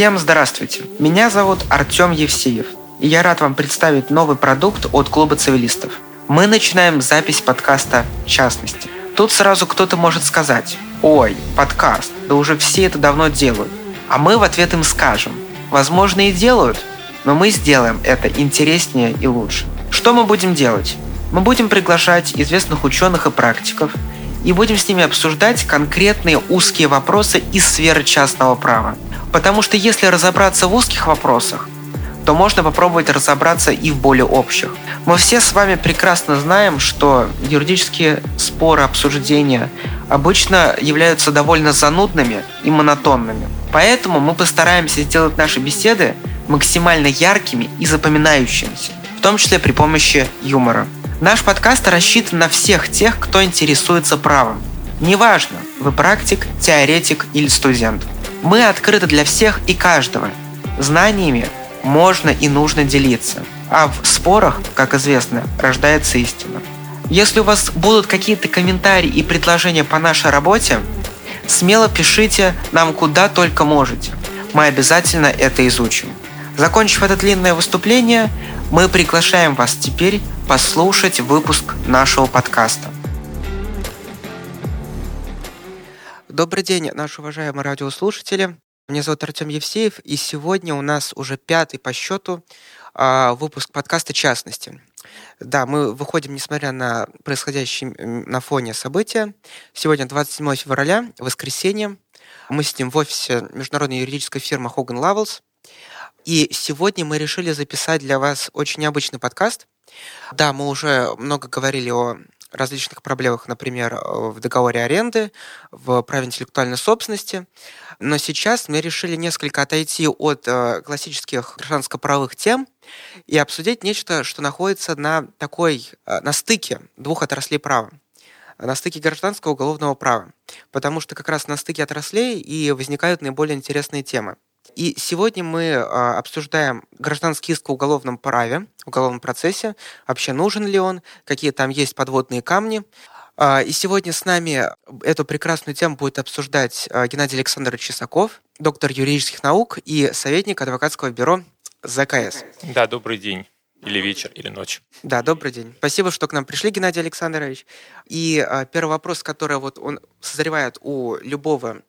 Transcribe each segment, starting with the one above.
Всем здравствуйте. Меня зовут Артем Евсеев, и я рад вам представить новый продукт от Клуба цивилистов. Мы начинаем запись подкаста «Частности». Тут сразу кто-то может сказать «Ой, подкаст, да уже все это давно делают». А мы в ответ им скажем «Возможно и делают, но мы сделаем это интереснее и лучше». Что мы будем делать? Мы будем приглашать известных ученых и практиков и будем с ними обсуждать конкретные узкие вопросы из сферы частного права. Потому что если разобраться в узких вопросах, то можно попробовать разобраться и в более общих. Мы все с вами прекрасно знаем, что юридические споры, обсуждения обычно являются довольно занудными и монотонными. Поэтому мы постараемся сделать наши беседы максимально яркими и запоминающимися, в том числе при помощи юмора. Наш подкаст рассчитан на всех тех, кто интересуется правом. Неважно, вы практик, теоретик или студент. Мы открыты для всех и каждого. Знаниями можно и нужно делиться. А в спорах, как известно, рождается истина. Если у вас будут какие-то комментарии и предложения по нашей работе, смело пишите нам куда только можете. Мы обязательно это изучим. Закончив это длинное выступление, мы приглашаем вас теперь послушать выпуск нашего подкаста. Добрый день, наши уважаемые радиослушатели. Меня зовут Артем Евсеев, и сегодня у нас уже пятый по счету а, выпуск подкаста «Частности». Да, мы выходим, несмотря на происходящие на фоне события. Сегодня 27 февраля, воскресенье. Мы сидим в офисе международной юридической фирмы Hogan Lovells. И сегодня мы решили записать для вас очень необычный подкаст. Да, мы уже много говорили о различных проблемах, например, в договоре аренды, в праве интеллектуальной собственности. Но сейчас мы решили несколько отойти от э, классических гражданско-правовых тем и обсудить нечто, что находится на такой, э, на стыке двух отраслей права на стыке гражданского и уголовного права, потому что как раз на стыке отраслей и возникают наиболее интересные темы. И сегодня мы а, обсуждаем гражданский иск в уголовном праве, уголовном процессе, вообще нужен ли он, какие там есть подводные камни. А, и сегодня с нами эту прекрасную тему будет обсуждать а, Геннадий Александрович Чесаков, доктор юридических наук и советник адвокатского бюро ЗКС. Да, добрый день. Или вечер, или ночь. Да, добрый день. Спасибо, что к нам пришли, Геннадий Александрович. И э, первый вопрос, который вот он созревает у любого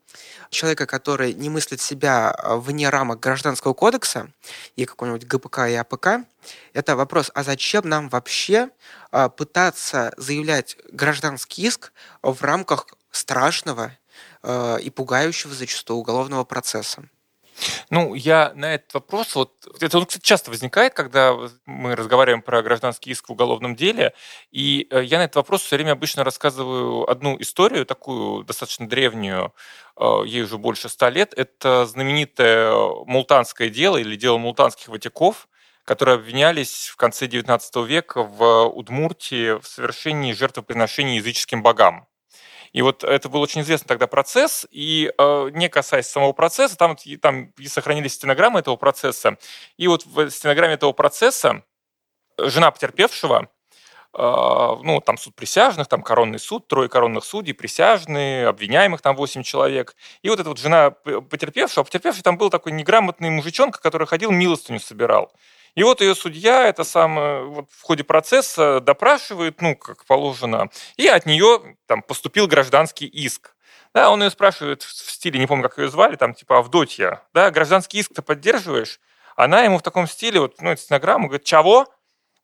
человека, который не мыслит себя вне рамок Гражданского кодекса и какого-нибудь ГПК и АПК, это вопрос, а зачем нам вообще э, пытаться заявлять гражданский иск в рамках страшного э, и пугающего зачастую уголовного процесса? Ну, я на этот вопрос, вот это он, кстати, часто возникает, когда мы разговариваем про гражданский иск в уголовном деле, и э, я на этот вопрос все время обычно рассказываю одну историю, такую достаточно древнюю, э, ей уже больше ста лет. Это знаменитое мултанское дело или дело мултанских ватиков, которые обвинялись в конце XIX века в Удмуртии в совершении жертвоприношений языческим богам. И вот это был очень известный тогда процесс, и э, не касаясь самого процесса, там, там сохранились стенограммы этого процесса, и вот в стенограмме этого процесса жена потерпевшего, э, ну, там суд присяжных, там коронный суд, трое коронных судей, присяжные, обвиняемых там 8 человек. И вот эта вот жена потерпевшего, а потерпевший там был такой неграмотный мужичонка, который ходил, милостыню собирал. И вот ее судья это самое вот в ходе процесса допрашивает, ну, как положено, и от нее там поступил гражданский иск. Да, он ее спрашивает в стиле, не помню, как ее звали, там, типа, Авдотья, да, гражданский иск ты поддерживаешь? Она ему в таком стиле, вот, ну, это стенограмма, говорит, чего?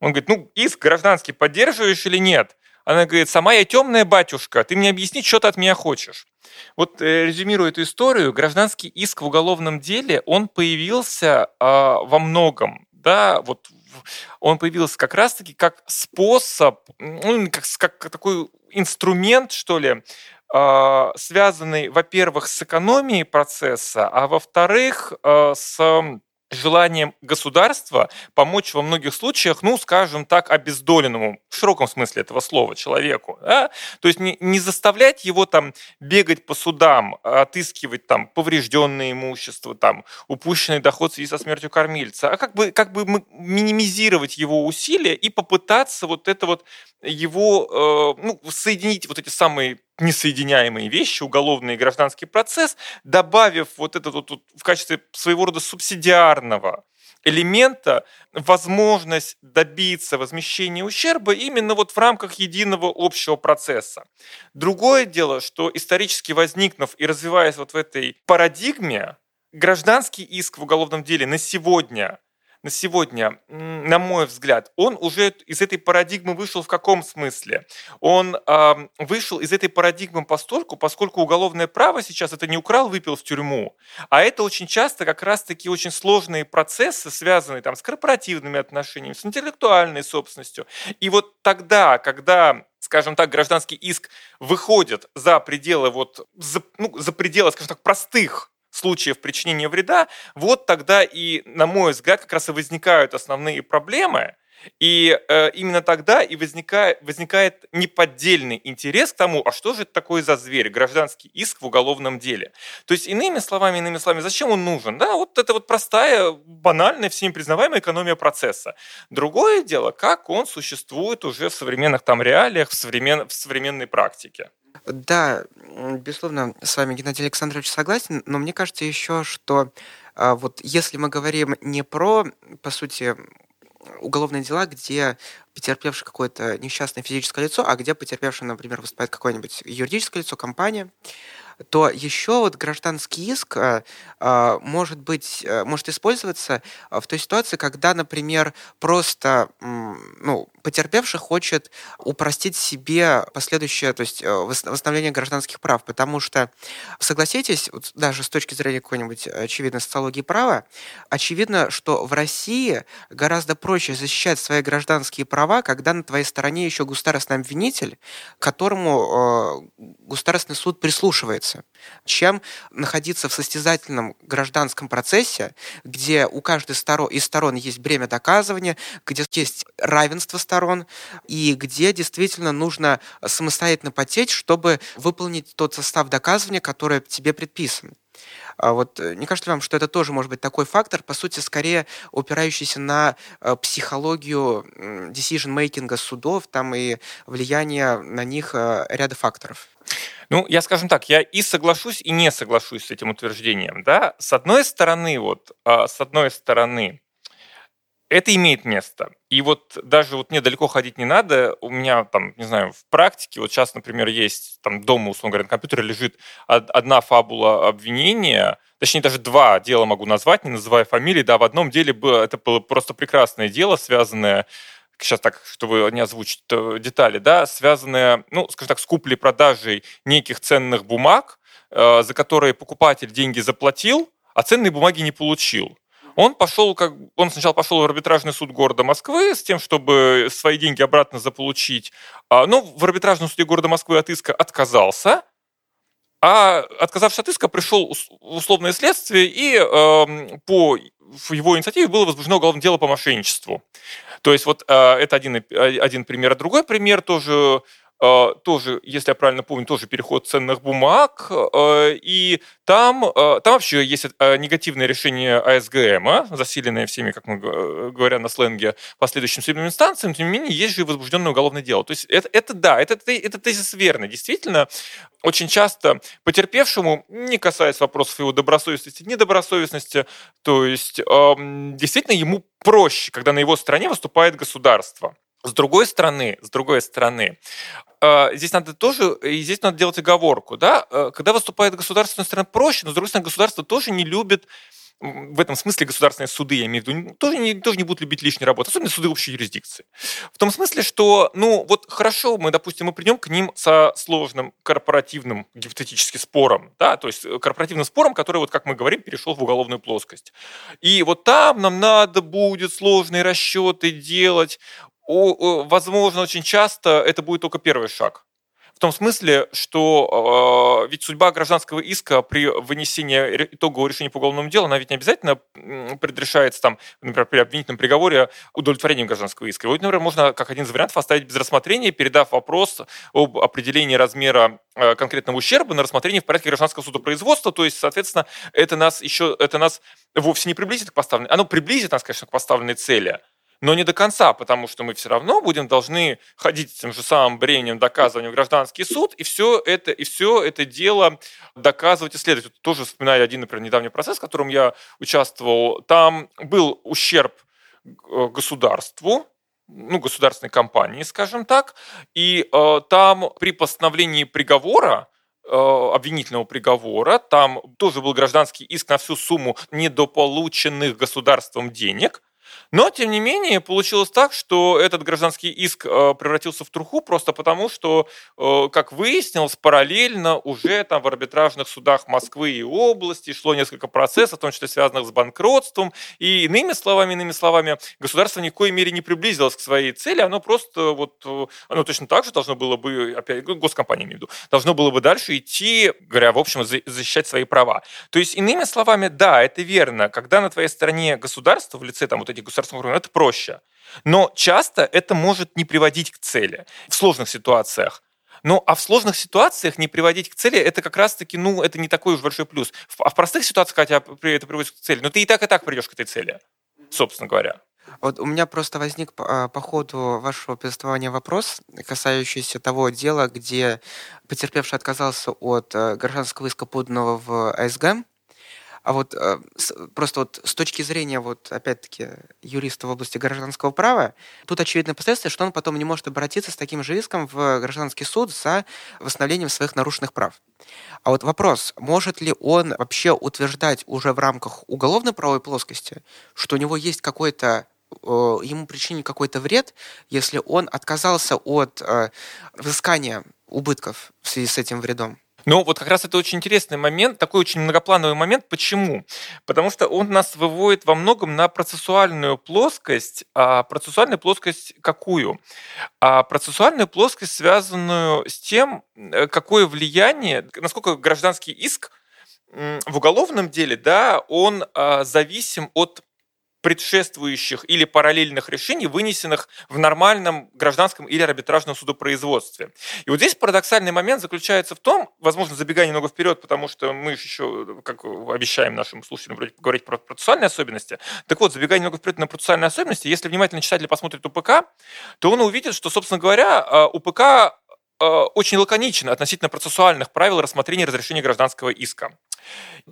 Он говорит, ну, иск гражданский поддерживаешь или нет? Она говорит, сама я темная батюшка, ты мне объясни, что ты от меня хочешь. Вот э, резюмируя эту историю, гражданский иск в уголовном деле, он появился э, во многом да, вот он появился как раз-таки как способ, ну, как, как такой инструмент, что ли, а, связанный, во-первых, с экономией процесса, а во-вторых, а, с желанием государства помочь во многих случаях, ну, скажем так, обездоленному, в широком смысле этого слова, человеку. Да? То есть не, не заставлять его там бегать по судам, отыскивать там поврежденное имущество, там, упущенный доход в связи со смертью кормильца, а как бы, как бы минимизировать его усилия и попытаться вот это вот его, э, ну, соединить вот эти самые несоединяемые вещи, уголовный и гражданский процесс, добавив вот это вот, вот в качестве своего рода субсидиарного элемента возможность добиться возмещения ущерба именно вот в рамках единого общего процесса. Другое дело, что исторически возникнув и развиваясь вот в этой парадигме, гражданский иск в уголовном деле на сегодня на сегодня, на мой взгляд, он уже из этой парадигмы вышел в каком смысле? Он э, вышел из этой парадигмы постольку, поскольку уголовное право сейчас это не украл, выпил в тюрьму, а это очень часто как раз таки очень сложные процессы, связанные там с корпоративными отношениями, с интеллектуальной собственностью. И вот тогда, когда скажем так, гражданский иск выходит за пределы вот за, ну, за пределы, скажем так, простых случаев причинения вреда, вот тогда и, на мой взгляд, как раз и возникают основные проблемы, и э, именно тогда и возникает, возникает неподдельный интерес к тому, а что же это такое за зверь, гражданский иск в уголовном деле. То есть, иными словами, иными словами, зачем он нужен? Да, вот это вот простая, банальная, всеми признаваемая экономия процесса. Другое дело, как он существует уже в современных там реалиях, в, современ, в современной практике. Да, безусловно, с вами, Геннадий Александрович, согласен, но мне кажется еще, что а, вот если мы говорим не про, по сути, уголовные дела, где потерпевший какое-то несчастное физическое лицо, а где потерпевший, например, выступает какое-нибудь юридическое лицо, компания, то еще вот гражданский иск э, э, может быть, э, может использоваться в той ситуации, когда, например, просто ну, потерпевший хочет упростить себе последующее, то есть восстановление гражданских прав, потому что, согласитесь, вот даже с точки зрения какой-нибудь очевидной социологии права, очевидно, что в России гораздо проще защищать свои гражданские права, когда на твоей стороне еще государственный обвинитель, которому государственный суд прислушивается находиться, чем находиться в состязательном гражданском процессе, где у каждой сторон, из сторон есть бремя доказывания, где есть равенство сторон, и где действительно нужно самостоятельно потеть, чтобы выполнить тот состав доказывания, который тебе предписан. А вот э, не кажется ли вам, что это тоже может быть такой фактор, по сути, скорее упирающийся на э, психологию decision-мейкинга судов там и влияние на них э, ряда факторов? Ну, я скажем так, я и соглашусь, и не соглашусь с этим утверждением. Да? С одной стороны, вот, а, с одной стороны, это имеет место. И вот даже вот мне далеко ходить не надо. У меня там, не знаю, в практике, вот сейчас, например, есть там дома, условно говоря, на компьютере лежит одна фабула обвинения, точнее даже два дела могу назвать, не называя фамилии. Да, в одном деле было, это было просто прекрасное дело, связанное сейчас так, чтобы не озвучить э, детали, да, связанные, ну, скажем так, с куплей-продажей неких ценных бумаг, э, за которые покупатель деньги заплатил, а ценные бумаги не получил. Он пошел, как он сначала пошел в арбитражный суд города Москвы с тем, чтобы свои деньги обратно заполучить, а, но в арбитражном суде города Москвы от иска отказался, а отказавшись от иска, пришел условное следствие, и э, по его инициативе было возбуждено уголовное дело по мошенничеству. То есть вот э, это один, один пример. Другой пример тоже Э, тоже, если я правильно помню, тоже переход ценных бумаг, э, и там, э, там вообще есть негативное решение АСГМ, засиленное всеми, как мы говоря на сленге, последующим судебным инстанциям, тем не менее, есть же и возбужденное уголовное дело. То есть это, это да, это, это тезис верный. Действительно, очень часто потерпевшему не касается вопросов его добросовестности, недобросовестности, то есть эм, действительно ему проще, когда на его стороне выступает государство. С другой стороны, с другой стороны, э, здесь надо тоже, и здесь надо делать оговорку, да, э, когда выступает государственная сторона проще, но с другой стороны, государство тоже не любит в этом смысле государственные суды, я имею в виду, тоже не, тоже не будут любить лишней работы, особенно суды общей юрисдикции. В том смысле, что, ну, вот хорошо, мы, допустим, мы придем к ним со сложным корпоративным гипотетическим спором, да, то есть э, корпоративным спором, который, вот как мы говорим, перешел в уголовную плоскость. И вот там нам надо будет сложные расчеты делать, возможно, очень часто это будет только первый шаг. В том смысле, что э, ведь судьба гражданского иска при вынесении итогового решения по уголовному делу, она ведь не обязательно предрешается, там, например, при обвинительном приговоре удовлетворением гражданского иска. Вот, например, можно как один из вариантов оставить без рассмотрения, передав вопрос об определении размера э, конкретного ущерба на рассмотрение в порядке гражданского судопроизводства. То есть, соответственно, это нас еще, это нас вовсе не приблизит к поставленной, оно приблизит нас, конечно, к поставленной цели, но не до конца, потому что мы все равно будем должны ходить с тем же самым бременем доказывания в гражданский суд, и все это, и все это дело доказывать и следовать. Вот тоже вспоминаю один, например, недавний процесс, в котором я участвовал. Там был ущерб государству, ну, государственной компании, скажем так, и э, там при постановлении приговора э, обвинительного приговора, там тоже был гражданский иск на всю сумму недополученных государством денег, но, тем не менее, получилось так, что этот гражданский иск э, превратился в труху просто потому, что, э, как выяснилось, параллельно уже там в арбитражных судах Москвы и области шло несколько процессов, в том числе связанных с банкротством. И иными словами, иными словами, государство ни в коей мере не приблизилось к своей цели, оно просто вот, э, оно точно так же должно было бы, опять, госкомпания имею в виду, должно было бы дальше идти, говоря, в общем, защищать свои права. То есть, иными словами, да, это верно, когда на твоей стороне государство в лице там вот этих государственном уровне, это проще. Но часто это может не приводить к цели в сложных ситуациях. Ну, а в сложных ситуациях не приводить к цели, это как раз-таки, ну, это не такой уж большой плюс. А в простых ситуациях, хотя это приводит к цели, но ты и так, и так придешь к этой цели, собственно говоря. Вот у меня просто возник по, по ходу вашего повествования вопрос, касающийся того дела, где потерпевший отказался от э, гражданского иска, поданного в АСГ, а вот э, просто вот с точки зрения, вот опять-таки, юриста в области гражданского права, тут очевидное последствие, что он потом не может обратиться с таким же иском в гражданский суд за восстановлением своих нарушенных прав. А вот вопрос, может ли он вообще утверждать уже в рамках уголовной правовой плоскости, что у него есть какой-то э, ему причинить какой-то вред, если он отказался от э, взыскания убытков в связи с этим вредом? Ну, вот как раз это очень интересный момент, такой очень многоплановый момент. Почему? Потому что он нас выводит во многом на процессуальную плоскость. А процессуальную плоскость какую? А процессуальную плоскость, связанную с тем, э, какое влияние, насколько гражданский иск в уголовном деле, да, он а, зависим от предшествующих или параллельных решений, вынесенных в нормальном гражданском или арбитражном судопроизводстве. И вот здесь парадоксальный момент заключается в том, возможно, забегая немного вперед, потому что мы еще, как обещаем нашим слушателям, вроде поговорить про процессуальные особенности. Так вот, забегая немного вперед на процессуальные особенности, если внимательно читатель посмотрит УПК, то он увидит, что, собственно говоря, а, УПК а, очень лаконично относительно процессуальных правил рассмотрения и разрешения гражданского иска.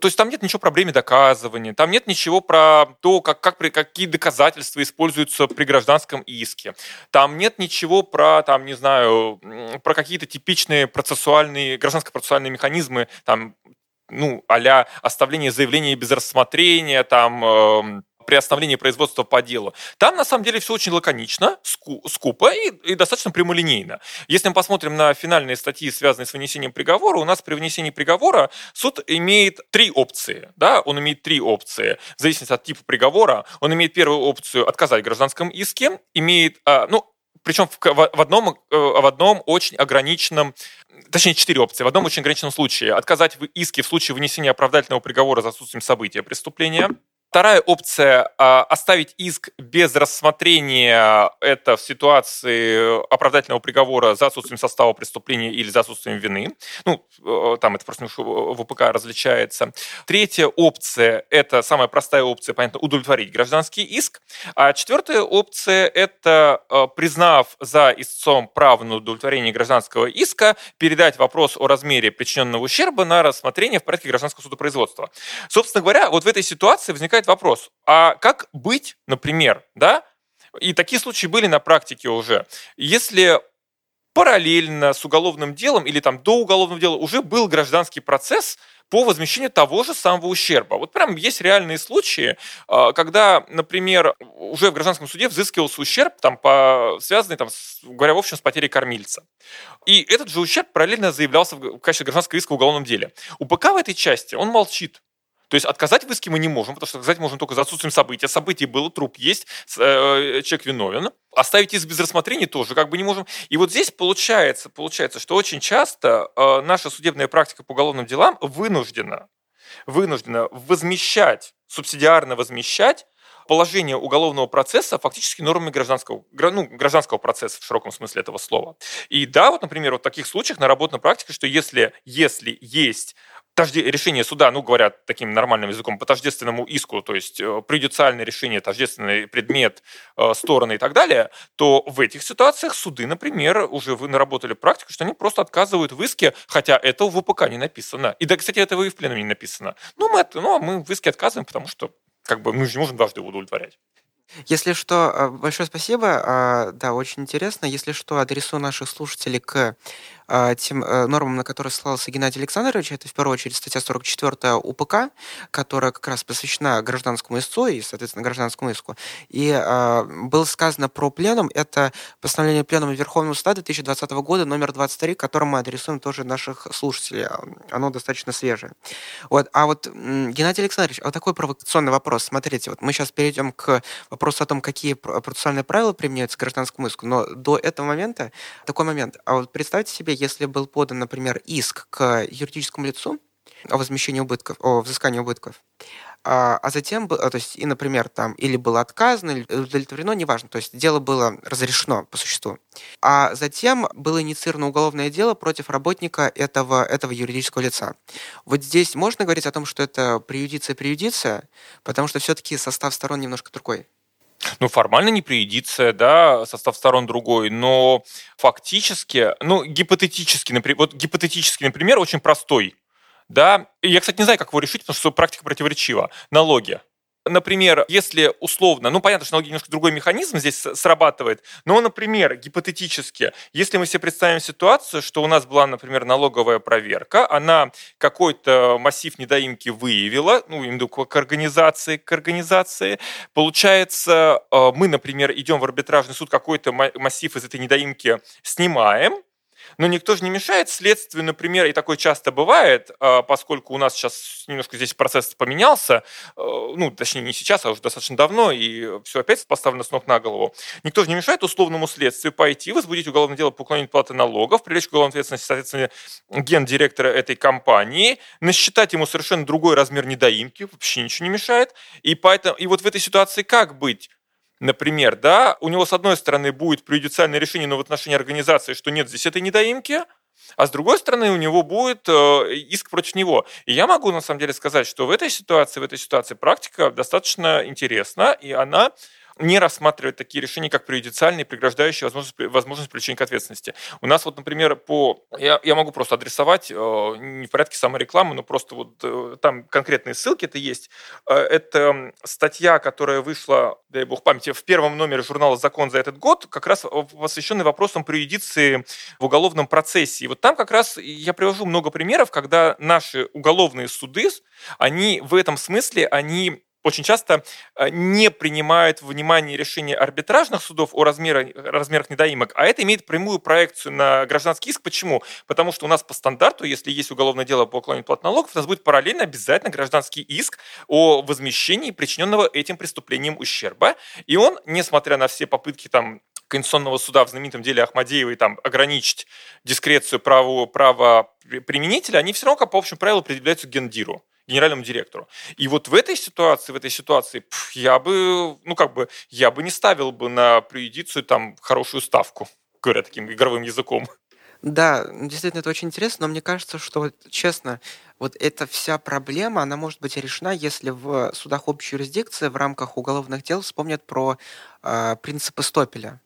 То есть там нет ничего про бремя доказывания, там нет ничего про то, как, как, какие доказательства используются при гражданском иске. Там нет ничего про, там, не знаю, про какие-то типичные процессуальные, гражданско-процессуальные механизмы, там, ну, а оставление заявления без рассмотрения, там, э, приостановления производства по делу. Там, на самом деле, все очень лаконично, скупо и, и достаточно прямолинейно. Если мы посмотрим на финальные статьи, связанные с вынесением приговора, у нас при вынесении приговора суд имеет три опции. Да? Он имеет три опции. В зависимости от типа приговора, он имеет первую опцию отказать гражданском иске, имеет, а, ну, причем в, в, одном, э, в одном очень ограниченном точнее, четыре опции. В одном очень ограниченном случае отказать в иске в случае вынесения оправдательного приговора за отсутствием события преступления. Вторая опция а, – оставить иск без рассмотрения. Это в ситуации оправдательного приговора за отсутствием состава преступления или за отсутствием вины. Ну, э, там это просто в УПК различается. Третья опция – это самая простая опция, понятно, удовлетворить гражданский иск. А четвертая опция – это, э, признав за истцом право на удовлетворение гражданского иска, передать вопрос о размере причиненного ущерба на рассмотрение в порядке гражданского судопроизводства. Собственно говоря, вот в этой ситуации возникает возникает вопрос, а как быть, например, да, и такие случаи были на практике уже, если параллельно с уголовным делом или там до уголовного дела уже был гражданский процесс по возмещению того же самого ущерба. Вот прям есть реальные случаи, а, когда, например, уже в гражданском суде взыскивался ущерб, там, по, связанный, там, с, говоря в общем, с потерей кормильца. И этот же ущерб параллельно заявлялся в качестве гражданского иска в уголовном деле. УПК в этой части, он молчит. То есть отказать в иске мы не можем, потому что отказать можем только за отсутствием события. Событий было, труп есть, э, человек виновен. Оставить иск без рассмотрения тоже как бы не можем. И вот здесь получается, получается что очень часто э, наша судебная практика по уголовным делам вынуждена, вынуждена возмещать, субсидиарно возмещать положение уголовного процесса фактически нормами гражданского, ну, гражданского процесса в широком смысле этого слова. И да, вот, например, вот в таких случаях наработана практика, что если, если есть решение суда, ну, говорят таким нормальным языком, по тождественному иску, то есть э, предюциальное решение, тождественный предмет, э, стороны и так далее, то в этих ситуациях суды, например, уже вы наработали практику, что они просто отказывают в иске, хотя это в ВПК не написано. И, да, кстати, этого и в пленуме не написано. Ну, мы, ну, а мы в иске отказываем, потому что как бы мы же не можем дважды удовлетворять. Если что, э, большое спасибо. А, да, очень интересно. Если что, адресую наших слушателей к тем э, нормам, на которые ссылался Геннадий Александрович. Это, в первую очередь, статья 44 УПК, которая как раз посвящена гражданскому истцу и, соответственно, гражданскому иску. И э, было сказано про пленум. Это постановление пленума Верховного Суда 2020 года, номер 23, которым мы адресуем тоже наших слушателей. Оно достаточно свежее. Вот. А вот, Геннадий Александрович, вот такой провокационный вопрос. Смотрите, вот мы сейчас перейдем к вопросу о том, какие процессуальные правила применяются к гражданскому иску, но до этого момента, такой момент. А вот представьте себе, если был подан, например, иск к юридическому лицу о возмещении убытков, о взыскании убытков, а, а затем, то есть, и, например, там или было отказано, или удовлетворено, неважно, то есть дело было разрешено по существу, а затем было инициировано уголовное дело против работника этого, этого юридического лица. Вот здесь можно говорить о том, что это преюдиция-преюдиция, потому что все-таки состав сторон немножко другой. Ну, формально не приедиция, да, состав сторон другой, но фактически, ну, гипотетически, например, вот гипотетически, например, очень простой, да, я, кстати, не знаю, как его решить, потому что практика противоречива. Налоги. Например, если условно, ну понятно, что налоги немножко другой механизм здесь срабатывает, но, например, гипотетически, если мы себе представим ситуацию, что у нас была, например, налоговая проверка, она какой-то массив недоимки выявила, ну, именно к организации, к организации, получается, э, мы, например, идем в арбитражный суд, какой-то массив из этой недоимки снимаем, но никто же не мешает следствию, например, и такое часто бывает, а, поскольку у нас сейчас немножко здесь процесс поменялся, э, ну, точнее, не сейчас, а уже достаточно давно, и все опять поставлено с ног на голову. Никто же не мешает условному следствию пойти, возбудить уголовное дело по уклонению платы налогов, привлечь к уголовной ответственности, соответственно, гендиректора этой компании, насчитать ему совершенно другой размер недоимки, вообще ничего не мешает. И, поэтому, и вот в этой ситуации как быть? Например, да, у него с одной стороны будет преюдициальное решение, но в отношении организации, что нет здесь этой недоимки, а с другой стороны у него будет э, иск против него. И я могу на самом деле сказать, что в этой ситуации, в этой ситуации практика достаточно интересна, и она не рассматривать такие решения, как преюдициальные, преграждающие возможность, возможность привлечения к ответственности. У нас вот, например, по... Я, я могу просто адресовать, э, не в порядке саморекламы, но просто вот э, там конкретные ссылки это есть. Э, это статья, которая вышла, дай бог памяти, в первом номере журнала «Закон» за этот год, как раз посвященный вопросам преюдиции в уголовном процессе. И вот там как раз я привожу много примеров, когда наши уголовные суды, они в этом смысле, они очень часто э, не принимают внимание решения арбитражных судов о размерах, размерах недоимок, а это имеет прямую проекцию на гражданский иск. Почему? Потому что у нас по стандарту, если есть уголовное дело по уклонению плат налогов, у нас будет параллельно обязательно гражданский иск о возмещении причиненного этим преступлением ущерба. И он, несмотря на все попытки там Конституционного суда в знаменитом деле Ахмадеевой там, ограничить дискрецию права, права применителя, они все равно, по общему правилу, определяются гендиру генеральному директору. И вот в этой ситуации, в этой ситуации, пф, я бы, ну как бы, я бы не ставил бы на преюдицию там хорошую ставку, говоря таким игровым языком. Да, действительно, это очень интересно, но мне кажется, что, вот, честно, вот эта вся проблема, она может быть решена, если в судах общей юрисдикции в рамках уголовных дел вспомнят про э, принципы Стопеля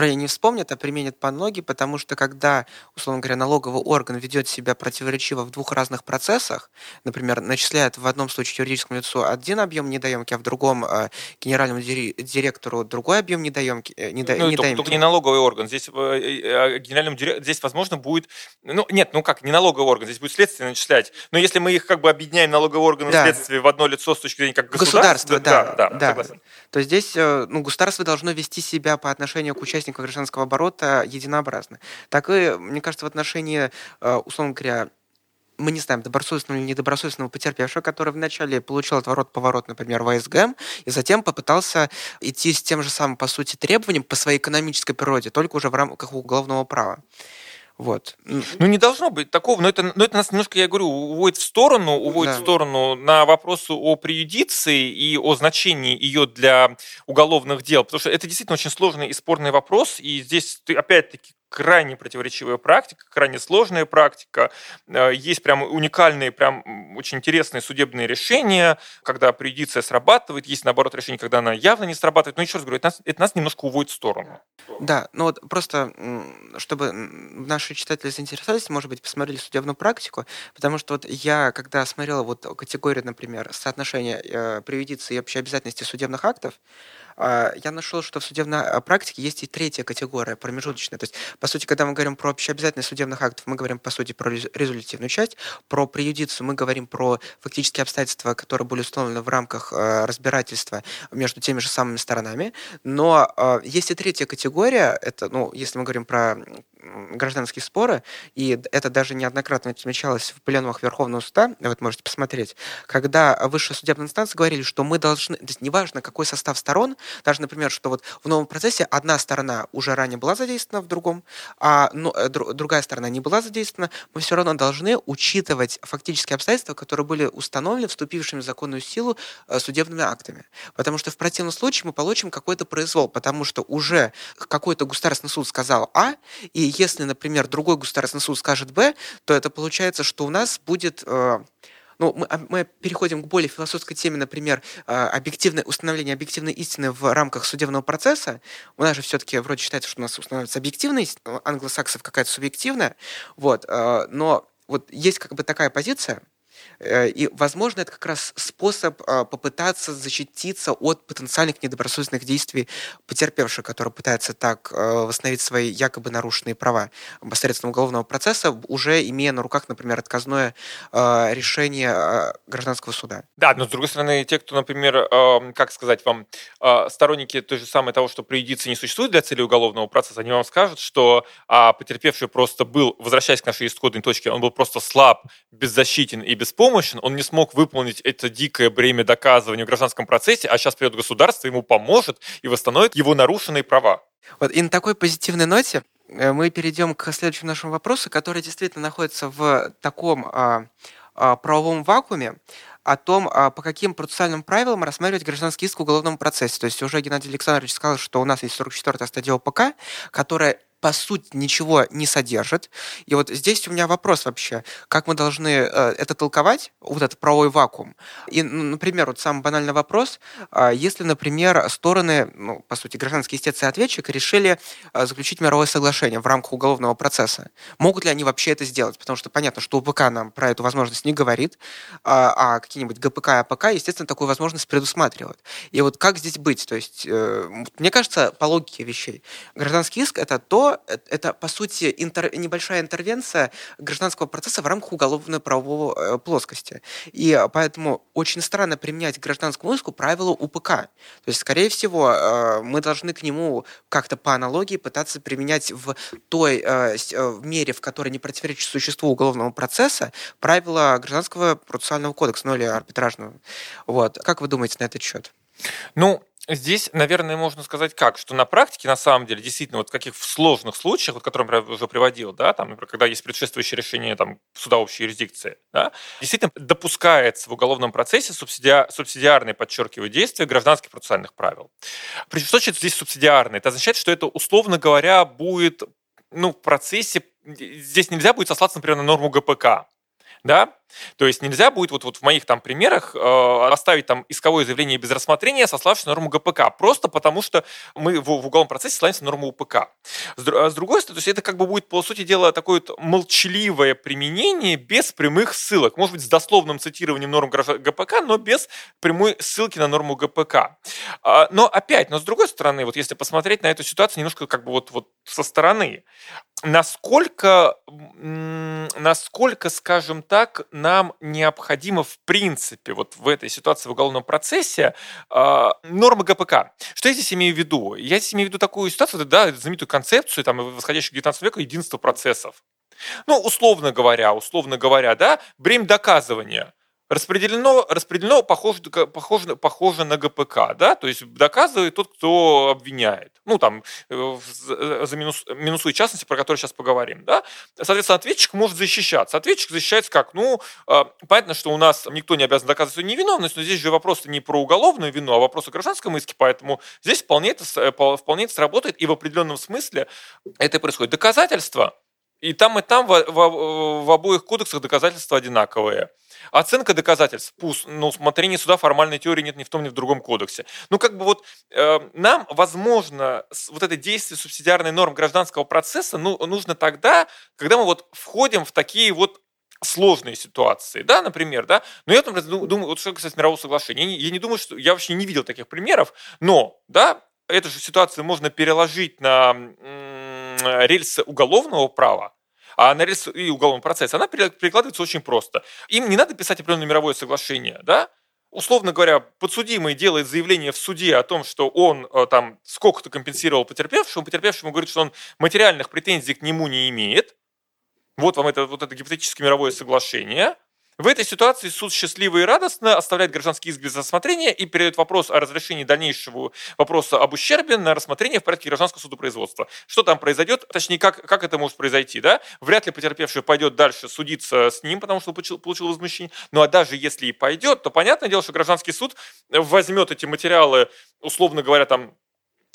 вернее, не вспомнят, а применят по ноги, потому что когда, условно говоря, налоговый орган ведет себя противоречиво в двух разных процессах, например, начисляет в одном случае юридическому лицу один объем недоемки, а в другом э, генеральному директору другой объем недоемки. Э, недо, ну, недоемки. Только, только не налоговый орган. Здесь э, э, генеральному директору, здесь, возможно, будет, ну, нет, ну как, не налоговый орган, здесь будет следствие начислять. Но если мы их как бы объединяем налоговый орган да. и следствие в одно лицо с точки зрения как государства, государство, да, да, да, согласен. То здесь, э, ну, государство должно вести себя по отношению к участию участников гражданского оборота единообразны. Так и, мне кажется, в отношении, э, условно говоря, мы не знаем, добросовестного или недобросовестного потерпевшего, который вначале получил отворот-поворот, например, в АСГМ, и затем попытался идти с тем же самым, по сути, требованием по своей экономической природе, только уже в рамках уголовного права. Вот. Ну, не должно быть такого, но это, но это нас немножко, я говорю, уводит в сторону, уводит да. в сторону на вопросы о преюдиции и о значении ее для уголовных дел, потому что это действительно очень сложный и спорный вопрос, и здесь, опять-таки, крайне противоречивая практика, крайне сложная практика. Э, есть прям уникальные, прям очень интересные судебные решения, когда преюдиция срабатывает, есть наоборот решение, когда она явно не срабатывает. Но еще раз говорю, это нас, это нас немножко уводит в сторону. Да, ну вот просто, чтобы наши читатели заинтересовались, может быть, посмотрели судебную практику, потому что вот я, когда смотрел вот категорию, например, соотношения э, преюдиции и общей обязательности судебных актов, я нашел, что в судебной а, практике есть и третья категория, промежуточная. То есть, по сути, когда мы говорим про общеобязательность судебных актов, мы говорим, по сути, про результативную часть, про преюдицию мы говорим про фактические обстоятельства, которые были установлены в рамках а, разбирательства между теми же самыми сторонами. Но есть и третья категория, это, ну, если мы говорим про гражданские споры, и это даже неоднократно отмечалось в пленумах Верховного суда, вы можете посмотреть, когда высшая судебная инстанция говорили, что мы должны, то есть неважно, какой состав сторон, даже, например, что вот в новом процессе одна сторона уже ранее была задействована в другом, а ну, э, другая сторона не была задействована, мы все равно должны учитывать фактические обстоятельства, которые были установлены вступившими в законную силу э, судебными актами. Потому что в противном случае мы получим какой-то произвол, потому что уже какой-то государственный суд сказал А, и если, например, другой государственный суд скажет Б, то это получается, что у нас будет э, ну, мы, а, мы переходим к более философской теме, например, э, объективное установление объективной истины в рамках судебного процесса. У нас же все-таки вроде считается, что у нас устанавливается объективная истина, англосаксов какая-то субъективная, вот, э, но вот есть как бы такая позиция, и, возможно, это как раз способ а, попытаться защититься от потенциальных недобросовестных действий потерпевшего, который пытается так э, восстановить свои якобы нарушенные права посредством уголовного процесса, уже имея на руках, например, отказное э, решение гражданского суда. Да, но с другой стороны, те, кто, например, как сказать вам, сторонники той же самой того, что преюдиции не существует для цели уголовного процесса, они вам скажут, что а, потерпевший просто был, возвращаясь к нашей исходной точке, он был просто слаб, беззащитен и беспомощен, беспомощен, он не смог выполнить это дикое бремя доказывания в гражданском процессе, а сейчас придет государство, ему поможет и восстановит его нарушенные права. Вот и на такой позитивной ноте э, мы перейдем к следующему нашему вопросу, который действительно находится в таком а, а, правовом вакууме, о том, а, по каким процессуальным правилам рассматривать гражданский иск в уголовном процессе. То есть уже Геннадий Александрович сказал, что у нас есть 44-я стадия ОПК, которая по сути ничего не содержит. И вот здесь у меня вопрос вообще, как мы должны э, это толковать, вот этот правовой вакуум. И, ну, например, вот самый банальный вопрос, э, если, например, стороны, ну, по сути, гражданский истец и ответчик решили э, заключить мировое соглашение в рамках уголовного процесса, могут ли они вообще это сделать? Потому что понятно, что УПК нам про эту возможность не говорит, а, а какие-нибудь ГПК и АПК, естественно, такую возможность предусматривают. И вот как здесь быть? То есть, э, мне кажется, по логике вещей, гражданский иск — это то, Э, это, по сути, интер, небольшая интервенция гражданского процесса в рамках уголовно-правовой э, плоскости. И поэтому очень странно применять к гражданскому иску правила УПК. То есть, скорее всего, э, мы должны к нему как-то по аналогии пытаться применять в той в мере, в которой не противоречит существу уголовного процесса, правила гражданского процессуального кодекса, ну или арбитражного. Вот. Как вы думаете на этот счет? Ну, Здесь, наверное, можно сказать как, что на практике, на самом деле, действительно, вот в каких сложных случаях, вот, которые я уже приводил, да, там, например, когда есть предшествующее решение там, суда общей юрисдикции, да, действительно допускается в уголовном процессе субсидиа, субсидиарное, подчеркиваю, действие гражданских процессуальных правил. Причем, что значит здесь субсидиарное? Это означает, что это, условно говоря, будет ну, в процессе, здесь нельзя будет сослаться, например, на норму ГПК, да, то есть нельзя будет вот, вот в моих там примерах э, оставить там исковое заявление без рассмотрения, сославшись на норму ГПК, просто потому что мы в, в уголовном процессе ссылаемся на норму УПК. С, а с другой стороны, то есть это как бы будет, по сути дела, такое вот молчаливое применение без прямых ссылок. Может быть, с дословным цитированием норм ГПК, но без прямой ссылки на норму ГПК. А, но опять, но с другой стороны, вот если посмотреть на эту ситуацию немножко как бы вот, вот со стороны, насколько, насколько, скажем так, нам необходимо в принципе вот в этой ситуации в уголовном процессе э, нормы ГПК. Что я здесь имею в виду? Я здесь имею в виду такую ситуацию, да, знаменитую концепцию там, восходящего к 19 веку единства процессов. Ну, условно говоря, условно говоря, да, бремя доказывания. Распределено, распределено похоже, похоже, похоже на ГПК, да, то есть доказывает тот, кто обвиняет. Ну, там, э, за минус, минусуя частности, про которые сейчас поговорим, да. Соответственно, ответчик может защищаться. Ответчик защищается как? Ну, э, понятно, что у нас никто не обязан доказывать свою невиновность, но здесь же вопрос не про уголовную вину, а вопрос о гражданском иске, поэтому здесь вполне это, э, вполне это сработает, и в определенном смысле это происходит. Доказательства и там, и там в, в, в обоих кодексах доказательства одинаковые. Оценка доказательств, пусть, ну, смотрение суда формальной теории нет ни в том, ни в другом кодексе. Ну, как бы вот э, нам, возможно, вот это действие субсидиарной норм гражданского процесса ну, нужно тогда, когда мы вот входим в такие вот сложные ситуации, да, например, да, но я, например, думаю, вот что касается мирового соглашения, я не, я не думаю, что, я вообще не видел таких примеров, но, да, эту же ситуацию можно переложить на рельсы уголовного права, а на рельсы и уголовного процесса, она перекладывается очень просто. Им не надо писать определенное мировое соглашение, да, условно говоря, подсудимый делает заявление в суде о том, что он э, там сколько-то компенсировал потерпевшему, потерпевшему говорит, что он материальных претензий к нему не имеет. Вот вам это, вот это гипотетическое мировое соглашение. В этой ситуации суд счастливо и радостно оставляет гражданский иск без рассмотрения и передает вопрос о разрешении дальнейшего вопроса об ущербе на рассмотрение в порядке гражданского судопроизводства. Что там произойдет, точнее, как, как это может произойти, да? Вряд ли потерпевший пойдет дальше судиться с ним, потому что получил, получил возмущение. Ну а даже если и пойдет, то понятное дело, что гражданский суд возьмет эти материалы, условно говоря, там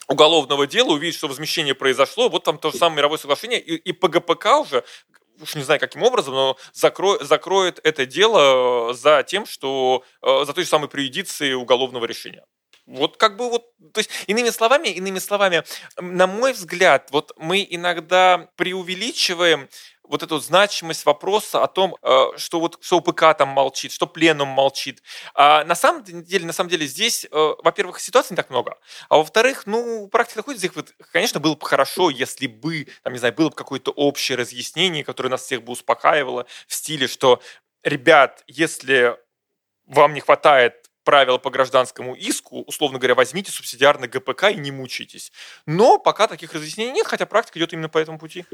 уголовного дела, увидит, что возмещение произошло, вот там то же самое мировое соглашение, и, и по ГПК уже уж не знаю каким образом, но закро, закроет это дело э, за тем, что э, за той же самой преюдицией уголовного решения. Вот как бы вот, то есть иными словами, иными словами, на мой взгляд, вот мы иногда преувеличиваем вот эту значимость вопроса о том, э, что вот что УПК там молчит, что пленум молчит. А на самом деле, на самом деле здесь, э, во-первых, ситуаций не так много, а во-вторых, ну, практика такой, здесь вот, конечно, было бы хорошо, если бы, там, не знаю, было бы какое-то общее разъяснение, которое нас всех бы успокаивало в стиле, что, ребят, если вам не хватает правила по гражданскому иску, условно говоря, возьмите субсидиарный ГПК и не мучайтесь. Но пока таких разъяснений нет, хотя практика идет именно по этому пути.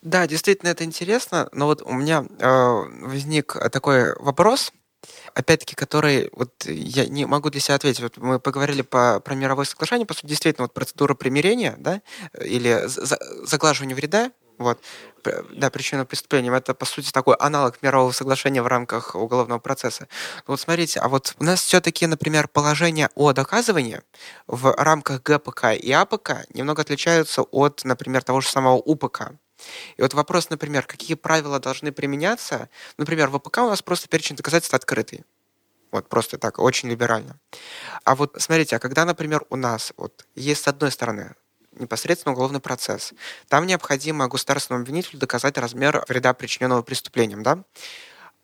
Да, действительно, это интересно, но вот у меня э, возник такой вопрос, опять-таки, который вот я не могу для себя ответить. Вот мы поговорили по, про мировое соглашение, по сути, действительно, вот процедура примирения, да, или за, заглаживания вреда, вот. Да, причина преступления. Это, по сути, такой аналог мирового соглашения в рамках уголовного процесса. Вот смотрите, а вот у нас все-таки, например, положения о доказывании в рамках ГПК и АПК немного отличаются от, например, того же самого УПК. И вот вопрос, например, какие правила должны применяться. Например, в АПК у нас просто перечень доказательств открытый. Вот просто так, очень либерально. А вот смотрите, а когда, например, у нас вот есть с одной стороны непосредственно уголовный процесс. Там необходимо государственному обвинителю доказать размер вреда, причиненного преступлением, да?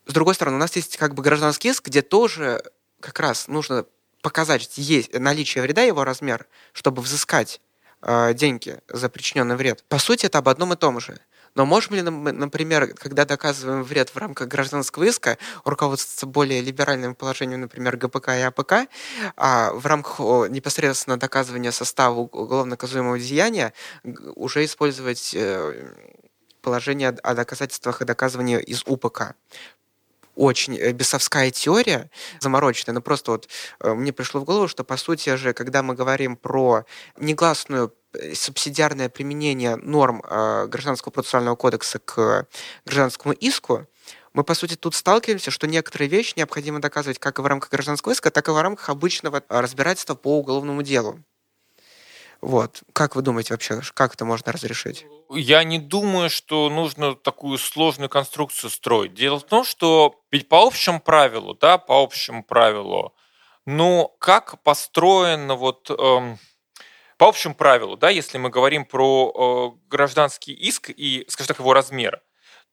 С другой стороны, у нас есть как бы гражданский иск, где тоже как раз нужно показать есть наличие вреда, его размер, чтобы взыскать э, деньги за причиненный вред. По сути, это об одном и том же. Но можем ли, например, когда доказываем вред в рамках гражданского иска, руководствоваться более либеральным положением, например, ГПК и АПК, а в рамках непосредственно доказывания состава уголовно наказуемого деяния уже использовать э, положение о доказательствах и доказывании из УПК? Очень э, бесовская теория, замороченная, но просто вот э, мне пришло в голову, что по сути же, когда мы говорим про негласную субсидиарное применение норм э, Гражданского процессуального кодекса к гражданскому иску, мы, по сути, тут сталкиваемся, что некоторые вещи необходимо доказывать как в рамках гражданского иска, так и в рамках обычного э, разбирательства по уголовному делу. Вот. Как вы думаете вообще, как это можно разрешить? Я не думаю, что нужно такую сложную конструкцию строить. Дело в том, что ведь по общему правилу, да, по общему правилу, ну, как построено вот... Эм, по общему правилу, да, если мы говорим про э, гражданский иск и, скажем так, его размер,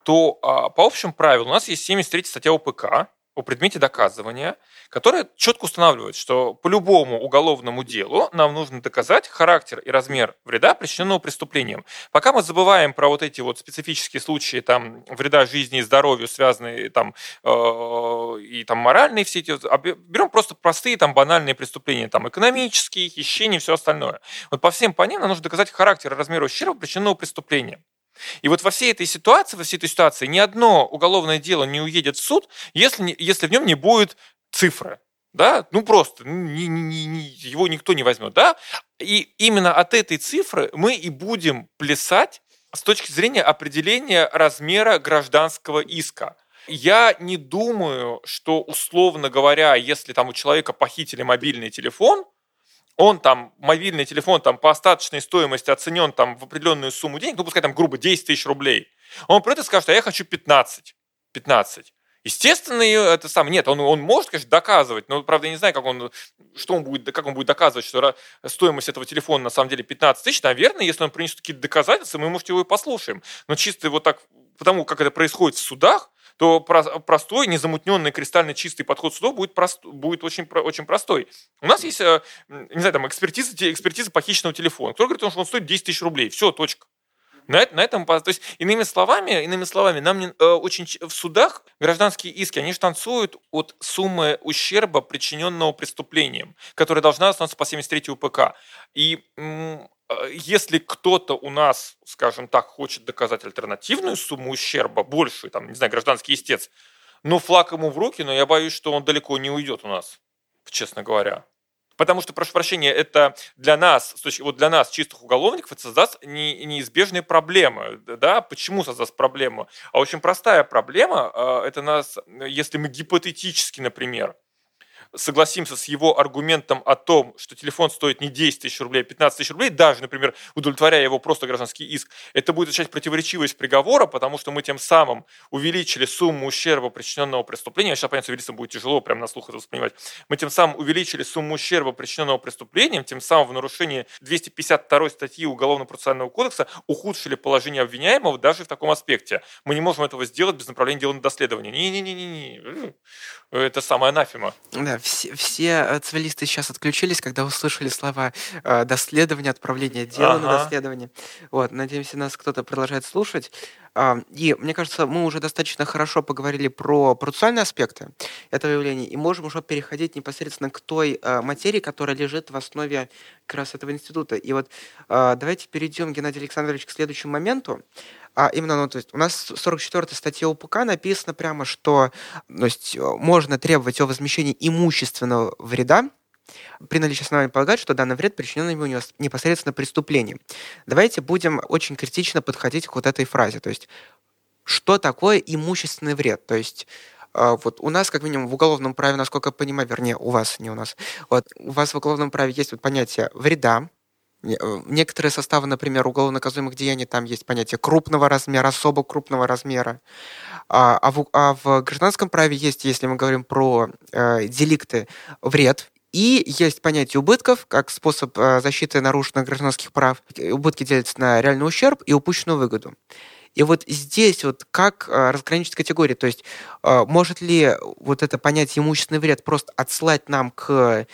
то э, по общему правилу у нас есть 73 статья УПК, о предмете доказывания, которая четко устанавливает, что по любому уголовному делу нам нужно доказать характер и размер вреда, причиненного преступлением. Пока мы забываем про вот эти вот специфические случаи там, вреда жизни и здоровью, связанные там, э, и там, моральные все эти, а берем просто простые там, банальные преступления, там, экономические, хищения и все остальное. Вот по всем по ним нам нужно доказать характер и размер ущерба, причиненного преступлением. И вот во всей этой ситуации, во всей этой ситуации ни одно уголовное дело не уедет в суд, если, если в нем не будет цифры. Да? Ну просто, ни, ни, ни, его никто не возьмет. Да? И именно от этой цифры мы и будем плясать с точки зрения определения размера гражданского иска. Я не думаю, что, условно говоря, если там у человека похитили мобильный телефон, он там, мобильный телефон там по остаточной стоимости оценен там в определенную сумму денег, ну пускай там грубо 10 тысяч рублей, он про это скажет, а я хочу 15. 15. Естественно, это сам нет, он, он может, конечно, доказывать, но, правда, я не знаю, как он, что он будет, как он будет доказывать, что стоимость этого телефона на самом деле 15 тысяч. Наверное, если он принесет какие-то доказательства, мы, может, его и послушаем. Но чисто вот так, потому как это происходит в судах, то простой, незамутненный, кристально чистый подход судов будет, прост, будет очень, очень простой. У нас есть, э, не знаю, там экспертиза, экспертиза похищенного телефона. Кто говорит, что он стоит 10 тысяч рублей. Все, точка. На, на этом, то есть, иными словами, иными словами, нам не, э, очень в судах гражданские иски, они же танцуют от суммы ущерба, причиненного преступлением, которая должна остановиться по 73 УПК. И э, если кто-то у нас, скажем так, хочет доказать альтернативную сумму ущерба, большую, там, не знаю, гражданский истец, ну, флаг ему в руки, но я боюсь, что он далеко не уйдет у нас, честно говоря. Потому что, прошу прощения, это для нас, вот для нас, чистых уголовников, это создаст неизбежные проблемы. Да? Почему создаст проблему? А очень простая проблема, а, это нас, если мы гипотетически, например, согласимся с его аргументом о том, что телефон стоит не 10 тысяч рублей, а 15 тысяч рублей, даже, например, удовлетворяя его просто гражданский иск, это будет означать противоречивость приговора, потому что мы тем самым увеличили сумму ущерба причиненного преступления. Сейчас, понятно, юристам будет тяжело прямо на слух это воспринимать. Мы тем самым увеличили сумму ущерба, причиненного преступлением, тем самым в нарушении 252 статьи Уголовно-процессуального кодекса ухудшили положение обвиняемого даже в таком аспекте. Мы не можем этого сделать без направления дела на доследование. Не-не-не-не. Это самое анафема. Да, все, все э, цивилисты сейчас отключились, когда услышали слова э, доследования, отправления дела ага. на доследование. Вот, надеемся, нас кто-то продолжает слушать. Э, и мне кажется, мы уже достаточно хорошо поговорили про процессуальные аспекты этого явления, и можем уже переходить непосредственно к той э, материи, которая лежит в основе как раз этого института. И вот э, давайте перейдем, Геннадий Александрович, к следующему моменту. А именно, ну, то есть у нас в 44 статье УПК написано прямо, что то есть, э, можно требовать о возмещении имущественного вреда при наличии оснований полагать, что данный вред причинен ему непосредственно преступлением. Давайте будем очень критично подходить к вот этой фразе. То есть, что такое имущественный вред? То есть, э, вот у нас, как минимум, в уголовном праве, насколько я понимаю, вернее, у вас, не у нас, вот у вас в уголовном праве есть вот понятие вреда, Э, некоторые составы, например, уголовно наказуемых деяний, там есть понятие крупного размера, особо крупного размера. А, а, в, а в гражданском праве есть, если мы говорим про э, деликты, вред, и есть понятие убытков как способ э, защиты нарушенных гражданских прав. Убытки делятся на реальный ущерб и упущенную выгоду. И вот здесь вот как э, разграничить категории? То есть э, может ли вот это понятие имущественный вред просто отсылать нам к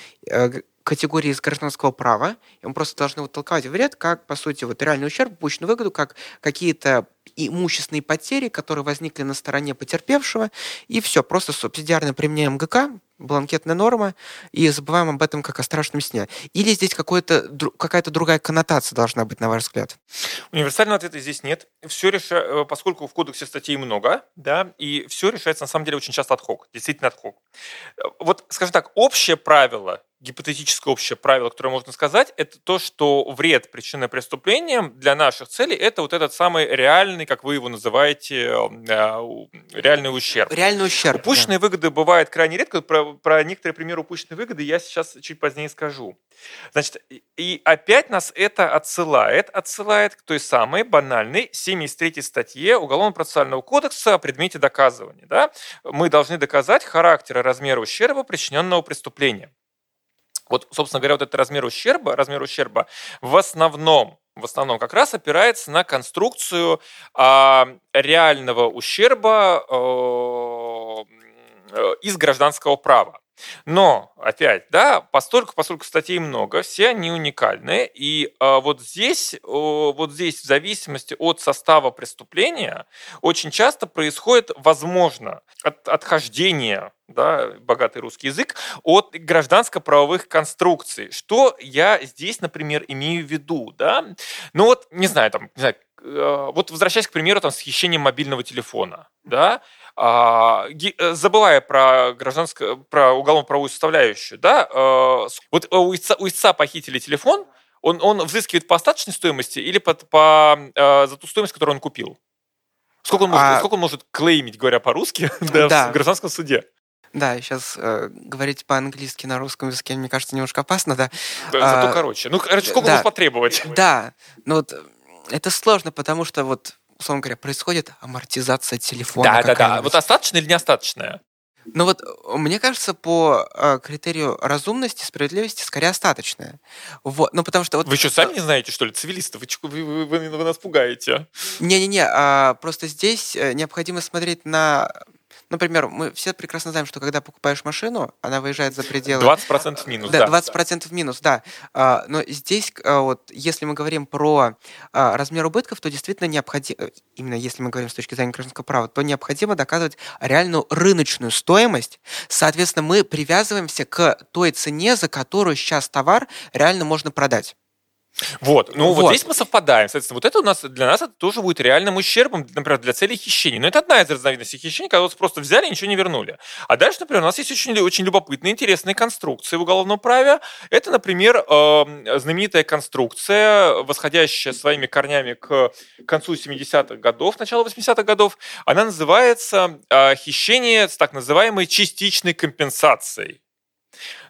категории из гражданского права, и мы просто должны вот толковать вред как, по сути, вот реальный ущерб, упущенную выгоду, как какие-то имущественные потери, которые возникли на стороне потерпевшего, и все, просто субсидиарно применяем ГК, бланкетная норма, и забываем об этом как о страшном сне. Или здесь какая-то другая коннотация должна быть, на ваш взгляд? Универсального ответа здесь нет. Все реша... Э, поскольку в кодексе статей много, да, и все решается на самом деле очень часто отхок, действительно отхок. Э, вот, скажем так, общее правило гипотетическое общее правило, которое можно сказать, это то, что вред, причиненный преступлением, для наших целей, это вот этот самый реальный, как вы его называете, э, реальный ущерб. Реальный ущерб. Упущенные да. выгоды бывают крайне редко. Про, про некоторые примеры упущенной выгоды я сейчас чуть позднее скажу. Значит, и опять нас это отсылает, отсылает к той самой банальной 73 статье Уголовно-процессуального кодекса о предмете доказывания. Да? Мы должны доказать характер и размер ущерба, причиненного преступлением. Вот, собственно говоря, вот этот размер ущерба, размер ущерба в основном, в основном как раз опирается на конструкцию э, реального ущерба э, э, из гражданского права. Но, опять, да, постольку, поскольку статей много, все они уникальны, и э, вот здесь, э, вот здесь в зависимости от состава преступления очень часто происходит, возможно, от, отхождение да, богатый русский язык, от гражданско-правовых конструкций. Что я здесь, например, имею в виду? Да? Ну вот, не знаю, там, не знаю, вот возвращаясь к примеру там, с хищением мобильного телефона, да, а, э, забывая про гражданское, про уголовно-правовую составляющую, да, э, вот у истца, у истца похитили телефон, он, он взыскивает по остаточной стоимости или по, по, за ту стоимость, которую он купил? Сколько он может, а... сколько он может клеймить, говоря по-русски, да, да. в гражданском суде? Да, сейчас э, говорить по-английски на русском языке, мне кажется, немножко опасно, да. да а, зато короче. Ну, короче, сколько да, может потребовать? Да, ну вот это сложно, потому что вот, условно говоря, происходит амортизация телефона. Да, да, да. Вот остаточная или неостаточная? Ну вот, мне кажется, по э, критерию разумности, справедливости, скорее остаточная. Вот, ну потому что вот... Вы что, сами не знаете, что ли, цивилистов? Вы, вы, вы, вы нас пугаете. Не-не-не, а, просто здесь э, необходимо смотреть на Например, мы все прекрасно знаем, что когда покупаешь машину, она выезжает за пределы... 20% минус, да. Да, 20% минус, да. А, но здесь, а, вот, если мы говорим про а, размер убытков, то действительно необходимо, именно если мы говорим с точки зрения гражданского права, то необходимо доказывать реальную рыночную стоимость. Соответственно, мы привязываемся к той цене, за которую сейчас товар реально можно продать. Вот, ну вот. вот здесь мы совпадаем. Соответственно, вот это у нас для нас это тоже будет реальным ущербом, например, для целей хищения. Но это одна из разновидностей хищения, когда вот просто взяли и ничего не вернули. А дальше, например, у нас есть очень, очень любопытные, интересные конструкции в уголовном праве. Это, например, э, знаменитая конструкция, восходящая своими корнями к концу 70-х годов, начало 80-х годов. Она называется э, хищение с так называемой частичной компенсацией.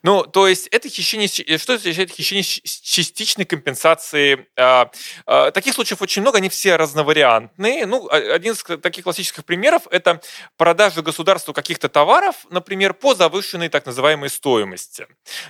Ну, то есть это хищение, что означает хищение частичной компенсации? А, а, таких случаев очень много, они все разновариантные. Ну, один из таких классических примеров – это продажа государству каких-то товаров, например, по завышенной так называемой стоимости.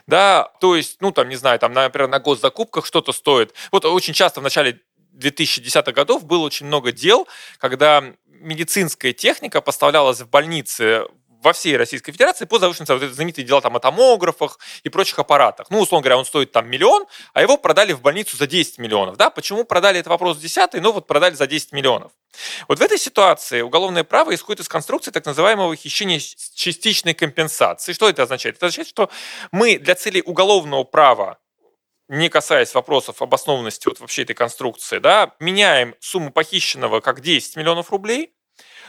Да, то есть, ну, там, не знаю, там, например, на госзакупках что-то стоит. Вот очень часто в начале 2010-х годов было очень много дел, когда медицинская техника поставлялась в больницы во всей Российской Федерации по завышенной цене. Вот знаменитые дела там о томографах и прочих аппаратах. Ну, условно говоря, он стоит там миллион, а его продали в больницу за 10 миллионов. Да? Почему продали, это вопрос десятый, но вот продали за 10 миллионов. Вот в этой ситуации уголовное право исходит из конструкции так называемого хищения частичной компенсации. Что это означает? Это означает, что мы для целей уголовного права не касаясь вопросов обоснованности вот вообще этой конструкции, да, меняем сумму похищенного как 10 миллионов рублей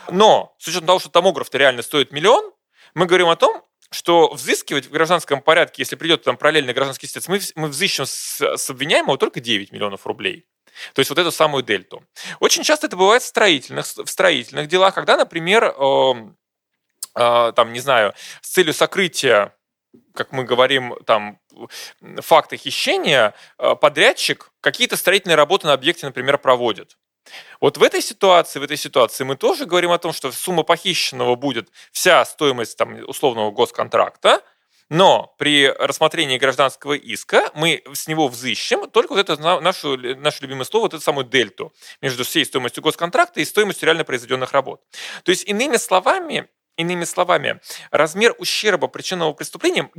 но с учетом того, что томограф-то реально стоит миллион, мы говорим о том, что взыскивать в гражданском порядке, если придет там параллельный гражданский истец, мы, мы взыщем с, с обвиняемого только 9 миллионов рублей. То есть вот эту самую дельту. Очень часто это бывает в строительных, в строительных делах, когда, например, э, э, там, не знаю, с целью сокрытия как мы говорим, там, факты хищения, э, подрядчик какие-то строительные работы на объекте, например, проводит. Вот в этой ситуации, в этой ситуации мы тоже говорим о том, что сумма похищенного будет вся стоимость там, условного госконтракта, но при рассмотрении гражданского иска мы с него взыщем только вот это нашу, наше любимое слово, вот эту самую дельту между всей стоимостью госконтракта и стоимостью реально произведенных работ. То есть, иными словами, иными словами, размер ущерба, причиненного преступлением,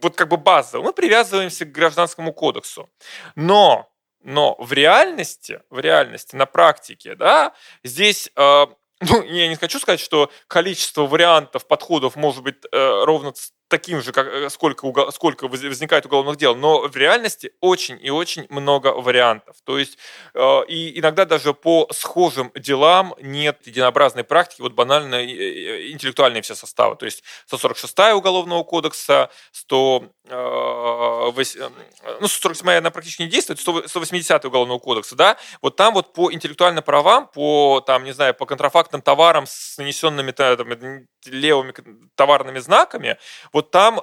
вот как бы база, мы привязываемся к гражданскому кодексу. Но но в реальности, в реальности, на практике, да, здесь э, ну, я не хочу сказать, что количество вариантов, подходов может быть э, ровно таким же, как, э, сколько, сколько возникает уголовных дел, но в реальности очень и очень много вариантов. То есть э, и иногда даже по схожим делам нет единообразной практики, вот банально э, э, интеллектуальные все составы. То есть 146 Уголовного кодекса, 100, э, 8, ну, 147 она практически не действует, 180 Уголовного кодекса, да, вот там вот по интеллектуальным правам, по, там, не знаю, по контрафактным товарам с нанесенными там, левыми товарными знаками, вот там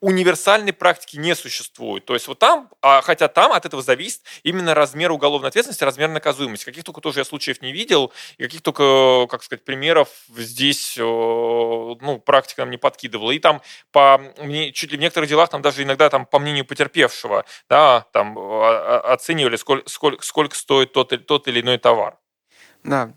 универсальной практики не существует. То есть вот там, а, хотя там от этого зависит именно размер уголовной ответственности, размер наказуемости. Каких только тоже я случаев не видел, и каких только, как сказать, примеров здесь ну, практика нам не подкидывала. И там по, чуть ли в некоторых делах там даже иногда там по мнению потерпевшего да, там а, а, оценивали, сколько, сколько, сколько стоит тот, тот или иной товар. Да.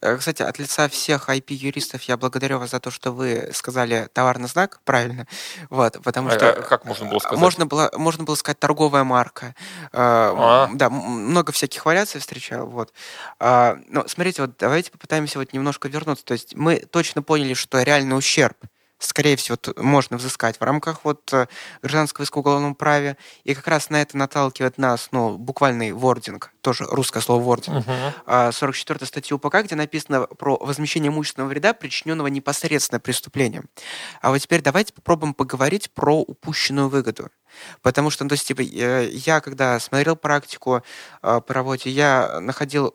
Э, кстати, от лица всех IP-юристов я благодарю вас за то, что вы сказали товарный знак правильно. Вот, потому а, что... А, как можно было сказать? Можно было, можно было сказать торговая марка. А. Да, много всяких вариаций встречал. Вот. Но смотрите, вот давайте попытаемся вот немножко вернуться. То есть мы точно поняли, что реальный ущерб скорее всего, можно взыскать в рамках вот э, гражданского иска уголовном праве. И как раз на это наталкивает нас, ну, буквальный вординг, тоже русское слово вординг, uh-huh. 44 статьи УПК, где написано про возмещение имущественного вреда, причиненного непосредственно преступлением. А вот теперь давайте попробуем поговорить про упущенную выгоду. Потому что, ну, то есть, типа, я, когда смотрел практику э, по работе, я находил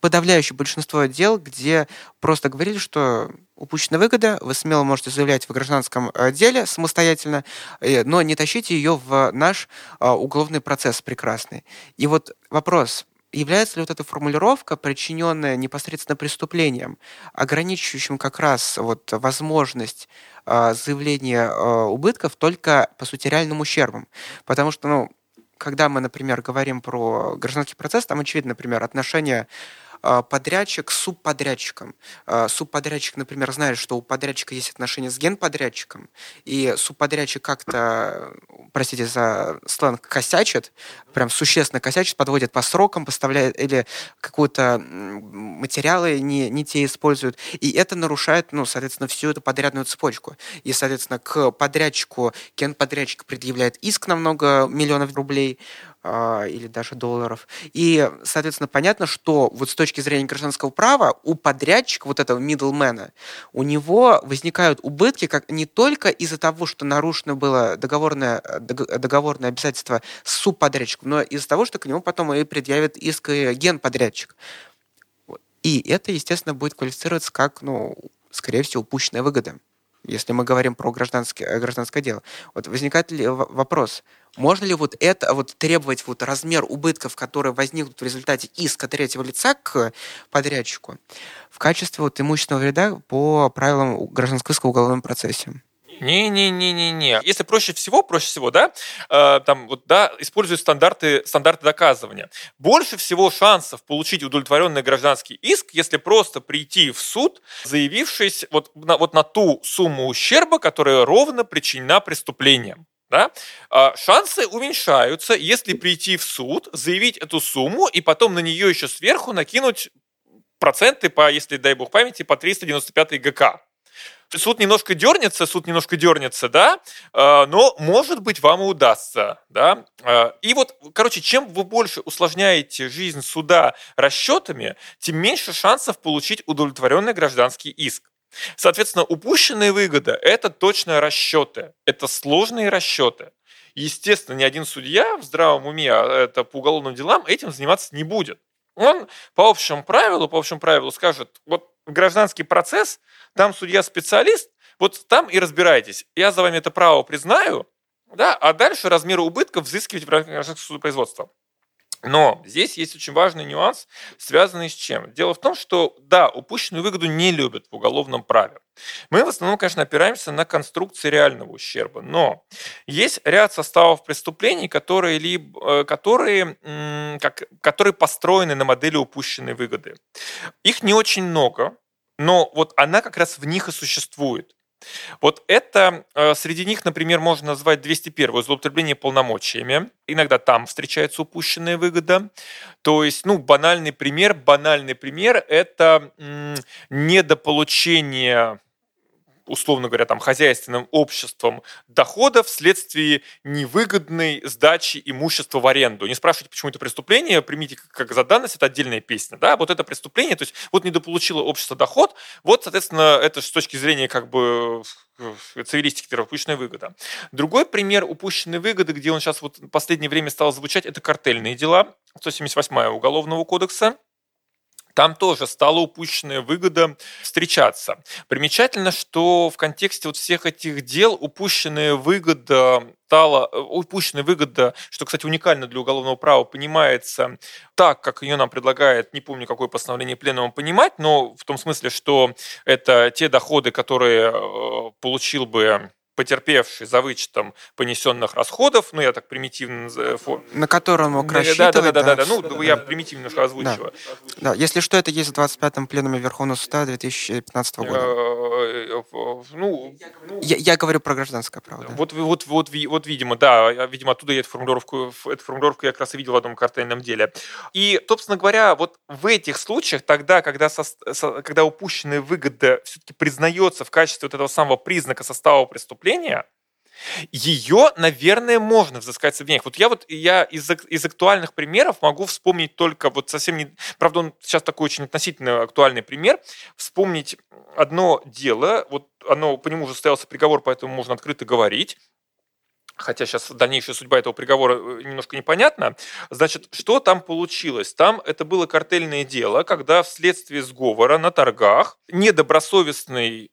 подавляющее большинство дел, где просто говорили, что упущена выгода, вы смело можете заявлять в гражданском э, деле самостоятельно, э, но не тащите ее в наш э, уголовный процесс прекрасный. И вот вопрос, является ли вот эта формулировка, причиненная непосредственно преступлением, ограничивающим как раз вот возможность заявления убытков только, по сути, реальным ущербом? Потому что, ну, когда мы, например, говорим про гражданский процесс, там очевидно, например, отношения подрядчик с субподрядчиком. А, субподрядчик, например, знает, что у подрядчика есть отношения с генподрядчиком, и субподрядчик как-то, простите за сленг, косячит, прям существенно косячит, подводит по срокам, поставляет или какие-то материалы не, не те используют. И это нарушает, ну, соответственно, всю эту подрядную цепочку. И, соответственно, к подрядчику генподрядчик предъявляет иск на много миллионов рублей, а, или даже долларов. И, соответственно, понятно, что вот с точки зрения гражданского права у подрядчика, вот этого middlemana, у него возникают убытки как не только из-за того, что нарушено было договорное, договорное обязательство с субподрядчиком, но из-за того, что к нему потом и предъявит иск генподрядчик. И это, естественно, будет квалифицироваться как, ну, скорее всего, упущенная выгода если мы говорим про гражданское, гражданское дело. Вот возникает ли вопрос, можно ли вот это вот требовать вот размер убытков, которые возникнут в результате иска третьего лица к подрядчику в качестве вот имущественного вреда по правилам гражданского уголовном процессе? Не-не-не-не-не. Если проще всего, проще всего, да, э, там вот, да, используют стандарты, стандарты доказывания. Больше всего шансов получить удовлетворенный гражданский иск, если просто прийти в суд, заявившись вот на, вот на ту сумму ущерба, которая ровно причинена преступлением. Да? А шансы уменьшаются, если прийти в суд, заявить эту сумму и потом на нее еще сверху накинуть проценты по, если дай бог памяти, по 395 ГК суд немножко дернется, суд немножко дернется, да, а, но, может быть, вам и удастся, да. А, и вот, короче, чем вы больше усложняете жизнь суда расчетами, тем меньше шансов получить удовлетворенный гражданский иск. Соответственно, упущенные выгоды – это точно расчеты, это сложные расчеты. Естественно, ни один судья в здравом уме, а это по уголовным делам, этим заниматься не будет. Он по общему правилу, по общему правилу скажет, вот гражданский процесс, там судья-специалист, вот там и разбирайтесь. Я за вами это право признаю, да, а дальше размеры убытков взыскивать в рамках судопроизводства. Но здесь есть очень важный нюанс, связанный с чем? Дело в том, что, да, упущенную выгоду не любят в уголовном праве. Мы в основном, конечно, опираемся на конструкции реального ущерба, но есть ряд составов преступлений, которые, либо, э, которые, как, которые построены на модели упущенной выгоды. Их не очень много, но вот она как раз в них и существует. Вот это, э, среди них, например, можно назвать 201 злоупотребление полномочиями. Иногда там встречается упущенная выгода. То есть, ну, банальный пример, банальный пример – это недополучение условно говоря, там, хозяйственным обществом доходов вследствие невыгодной сдачи имущества в аренду. Не спрашивайте, почему это преступление, примите как за данность, это отдельная песня. Да? Вот это преступление, то есть вот недополучило общество доход, вот, соответственно, это с точки зрения как бы цивилистики, упущенная выгода. Другой пример упущенной выгоды, где он сейчас вот в последнее время стал звучать, это картельные дела, 178 Уголовного кодекса там тоже стала упущенная выгода встречаться. Примечательно, что в контексте вот всех этих дел упущенная выгода стала, э, упущенная выгода, что, кстати, уникально для уголовного права, понимается так, как ее нам предлагает, не помню, какое постановление пленума понимать, но в том смысле, что это те доходы, которые э, получил бы потерпевший за вычетом понесенных расходов, ну, я так примитивно... На котором мог рассчитывать. Да, да, да, да, да, ну, я примитивно немножко озвучиваю. Да. если что, это есть в 25-м пленуме Верховного суда 2015 года. Э, ну, я, я говорю про гражданское право. Вот, вот, вот, вот, видимо, да, видимо, оттуда я эту формулировку, эту формулировку я как раз и видел в одном картельном деле. И, собственно говоря, вот в этих случаях, тогда, когда, со, когда упущенная выгода все-таки признается в качестве вот этого самого признака состава преступления, ее, наверное, можно взыскать с обвинениях. Вот я вот я из, из актуальных примеров могу вспомнить только вот совсем не... Правда, он сейчас такой очень относительно актуальный пример. Вспомнить одно дело, вот оно, по нему уже состоялся приговор, поэтому можно открыто говорить хотя сейчас дальнейшая судьба этого приговора э, немножко непонятна. Значит, что там получилось? Там это было картельное дело, когда вследствие сговора на торгах недобросовестный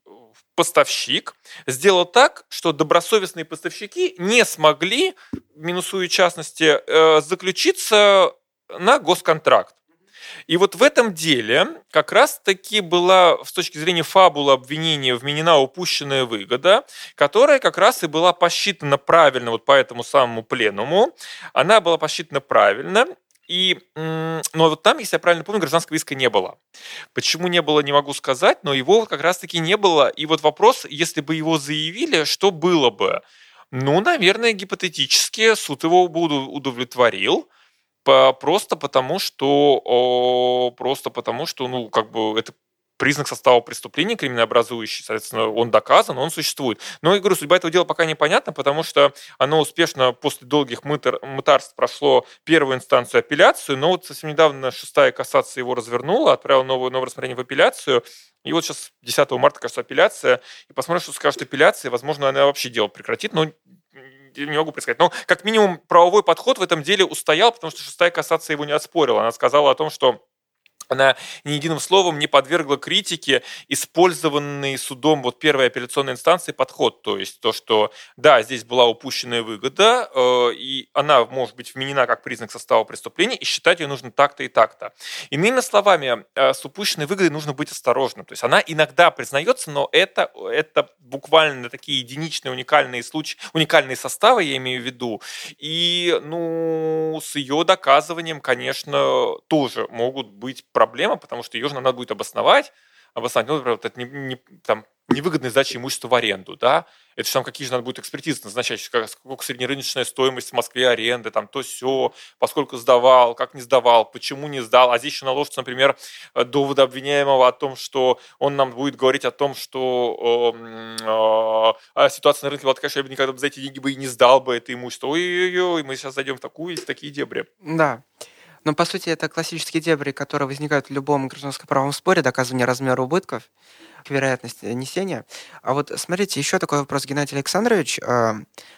поставщик сделал так, что добросовестные поставщики не смогли, минусуя частности, э, заключиться на госконтракт. И вот в этом деле как раз-таки была с точки зрения фабулы обвинения вменена упущенная выгода, которая как раз и была посчитана правильно вот по этому самому пленуму. Она была посчитана правильно, и, но вот там, если я правильно помню, гражданского иска не было. Почему не было, не могу сказать, но его как раз-таки не было. И вот вопрос, если бы его заявили, что было бы? Ну, наверное, гипотетически суд его бы удовлетворил, просто потому, что просто потому, что, ну, как бы это признак состава преступления криминообразующий, соответственно, он доказан, он существует. Но, я говорю, судьба этого дела пока непонятна, потому что оно успешно после долгих мытар, мытарств прошло первую инстанцию апелляцию, но вот совсем недавно шестая кассация его развернула, отправила новое, новое рассмотрение в апелляцию, и вот сейчас 10 марта, кажется, апелляция, и посмотрим, что скажет апелляция, возможно, она вообще дело прекратит, но не могу предсказать. Но как минимум правовой подход в этом деле устоял, потому что шестая кассация его не отспорила. Она сказала о том, что она ни единым словом не подвергла критике использованный судом вот первой апелляционной инстанции подход. То есть то, что да, здесь была упущенная выгода, э, и она может быть вменена как признак состава преступления, и считать ее нужно так-то и так-то. Иными словами, э, с упущенной выгодой нужно быть осторожным. То есть она иногда признается, но это, это буквально такие единичные уникальные случаи, уникальные составы, я имею в виду. И ну, с ее доказыванием, конечно, тоже могут быть проблема, потому что ее же надо будет обосновать, обосновать, ну, например, вот это не, не, там, невыгодная сдача имущества в аренду, да, это же там какие же надо будет экспертизы назначать, сколько среднерыночная стоимость в Москве аренды, там то все, поскольку сдавал, как не сдавал, почему не сдал, а здесь еще наложится, например, доводы обвиняемого о том, что он нам будет говорить о том, что э, э, ситуация на рынке была такая, что я бы никогда за эти деньги бы и не сдал бы это имущество. Ой-ой-ой, мы сейчас зайдем в такую, в такие дебри. Да. Но, по сути, это классические дебри, которые возникают в любом гражданском правом споре, доказывание размера убытков, вероятность несения. А вот смотрите, еще такой вопрос, Геннадий Александрович. Э,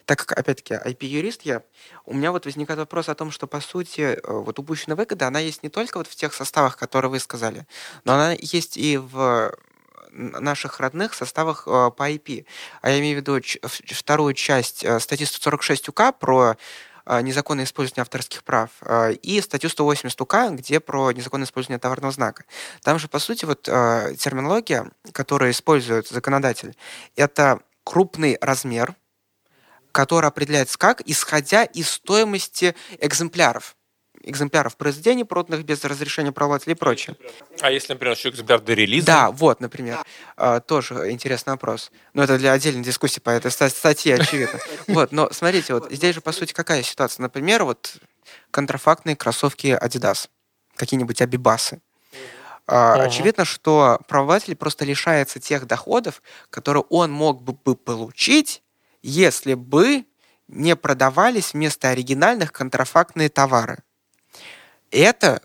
так как, опять-таки, IP-юрист я, у меня вот возникает вопрос о том, что, по сути, э, вот упущенная выгода, она есть не только вот в тех составах, которые вы сказали, но она есть и в наших родных составах э, по IP. А я имею в виду вторую часть э, статьи 146 УК про незаконное использование авторских прав, а, и статью 180 УК, где про незаконное использование товарного знака. Там же, по сути, вот а, терминология, которую использует законодатель, это крупный размер, который определяется как, исходя из стоимости экземпляров экземпляров произведений, проданных без разрешения правователя и прочее. А если, например, еще экземпляр до релиза? Да, вот, например. А, тоже интересный вопрос. Но это для отдельной дискуссии по этой статье, очевидно. Вот, но смотрите, вот здесь же, по сути, какая ситуация? Например, вот контрафактные кроссовки Adidas, какие-нибудь Абибасы. Uh-huh. Очевидно, что правователь просто лишается тех доходов, которые он мог бы получить, если бы не продавались вместо оригинальных контрафактные товары это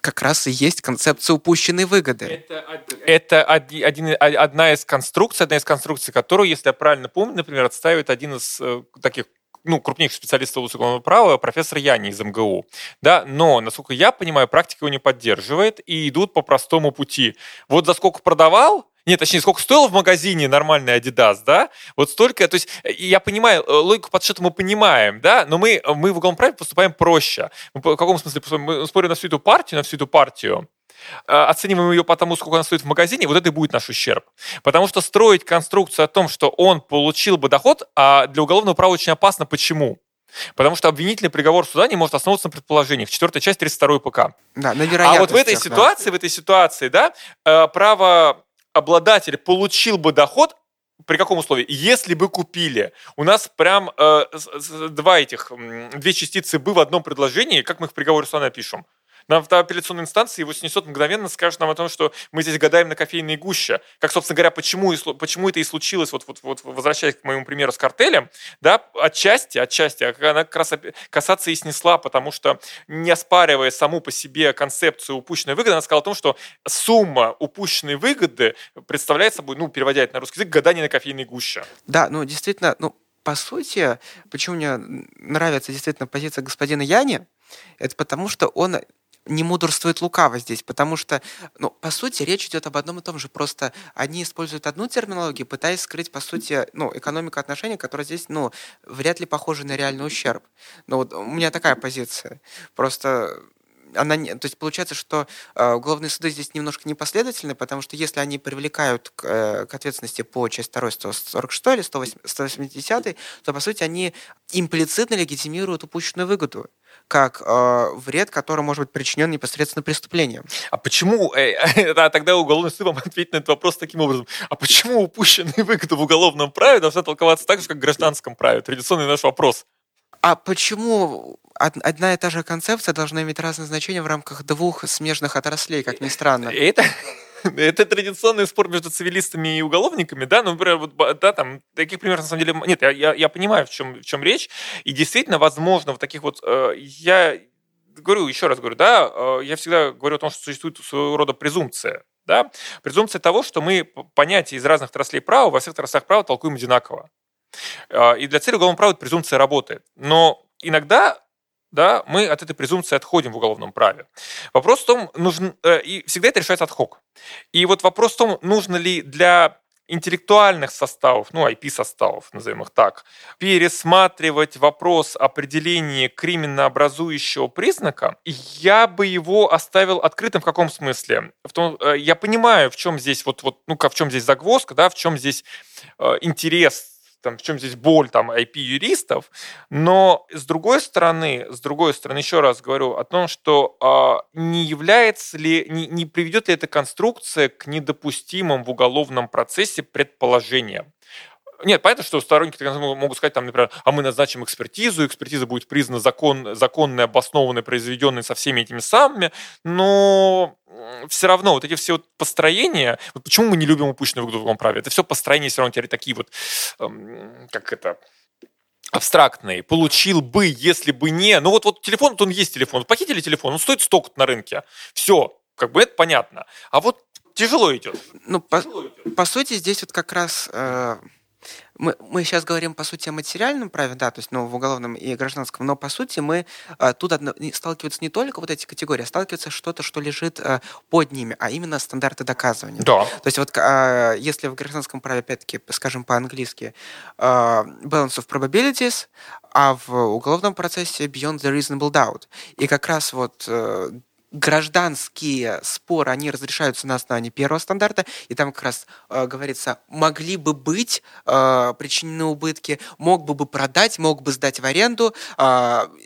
как раз и есть концепция упущенной выгоды. Это, это один, одна из конструкций, одна из конструкций, которую, если я правильно помню, например, отстаивает один из э, таких ну, крупнейших специалистов уголовного права, профессор Яни из МГУ. Да? Но, насколько я понимаю, практика его не поддерживает и идут по простому пути. Вот за сколько продавал, нет, точнее, сколько стоил в магазине нормальный Adidas, да? Вот столько, то есть я понимаю, э, логику подсчета мы понимаем, да, но мы, мы в уголовном праве поступаем проще. Мы, в каком смысле? Мы спорим на всю эту партию, на всю эту партию, оцениваем ее по тому, сколько она стоит в магазине, вот это и будет наш ущерб. Потому что строить конструкцию о том, что он получил бы доход, а для уголовного права очень опасно. Почему? Потому что обвинительный приговор суда не может основываться на предположениях. Четвертая часть 32 ПК. Да, на А вот в этой ситуации, да. в этой ситуации, да, э, правообладатель получил бы доход при каком условии? Если бы купили. У нас прям э, два этих, две частицы «бы» в одном предложении, как мы их в приговоре суда напишем на апелляционной инстанции его снесет мгновенно, скажет нам о том, что мы здесь гадаем на кофейной гуще. Как, собственно говоря, почему, почему это и случилось, вот, вот, вот возвращаясь к моему примеру с картелем, да, отчасти, отчасти, а она как раз касаться и снесла, потому что не оспаривая саму по себе концепцию упущенной выгоды, она сказала о том, что сумма упущенной выгоды представляет собой, ну, переводя это на русский язык, гадание на кофейной гуще. Да, ну, действительно, ну, по сути, почему мне нравится действительно позиция господина Яни, это потому, что он не мудрствует лукаво здесь, потому что, ну, по сути, речь идет об одном и том же, просто они используют одну терминологию, пытаясь скрыть, по сути, ну, экономику отношений, которая здесь, ну, вряд ли похожа на реальный ущерб. Ну, вот у меня такая позиция. Просто она не, то есть получается, что э, уголовные суды здесь немножко непоследовательны, потому что если они привлекают к, э, к ответственности по части 2 146 или 180, то по сути они имплицитно легитимируют упущенную выгоду как э, вред, который может быть причинен непосредственно преступлением. А почему, э, э, тогда уголовный суд вам ответит на этот вопрос таким образом, а почему упущенные выгоды в уголовном праве должны толковаться так же, как в гражданском праве? Традиционный наш вопрос. А почему одна и та же концепция должна иметь разное значение в рамках двух смежных отраслей, как ни странно? Это, это традиционный спор между цивилистами и уголовниками, да, ну, например, вот, да, там, таких примеров, на самом деле, нет, я, я, я понимаю, в чем, в чем речь, и действительно, возможно, в таких вот, э, я говорю, еще раз говорю, да, э, я всегда говорю о том, что существует своего рода презумпция, да, презумпция того, что мы понятия из разных отраслей права во всех отраслях права толкуем одинаково. Э, и для цели уголовного права эта презумпция работает. Но иногда да, мы от этой презумпции отходим в уголовном праве. Вопрос в том, нужен, э, и всегда это решается отхок. И вот вопрос в том, нужно ли для интеллектуальных составов, ну, IP-составов, назовем их так, пересматривать вопрос определения криминообразующего признака, я бы его оставил открытым в каком смысле? В том, э, я понимаю, в чем здесь вот, вот ну, в чем здесь загвоздка, да, в чем здесь э, интерес там, в чем здесь боль там IP-юристов, но с другой стороны, с другой стороны, еще раз говорю о том, что э, не является ли, не, не приведет ли эта конструкция к недопустимым в уголовном процессе предположениям. Нет, понятно, что сторонники могут сказать, там, например, а мы назначим экспертизу, экспертиза будет признана закон, законной, обоснованной, произведенной со всеми этими самыми, но все равно вот эти все вот построения, вот почему мы не любим упущенную выгоду в другом праве? Это все построения все равно теперь такие вот, эм, как это, абстрактные. Получил бы, если бы не. Ну вот, вот телефон, вот он есть телефон. Похитили телефон, он стоит столько на рынке. Все, как бы это понятно. А вот тяжело идет. Ну, тяжело по, идет. по сути, здесь вот как раз э, мы, мы сейчас говорим, по сути, о материальном праве, да, то есть ну, в уголовном и гражданском, но, по сути, мы а, тут одно, сталкиваются не только вот эти категории, а сталкиваются что-то, что лежит а, под ними, а именно стандарты доказывания. Да. То есть вот а, если в гражданском праве, опять-таки, скажем по-английски, а, balance of probabilities, а в уголовном процессе beyond the reasonable doubt. И как раз вот э, гражданские споры, они разрешаются на основании первого стандарта, и там как раз э, говорится, могли бы быть э, причинены убытки, мог бы бы продать, мог бы сдать в аренду, э,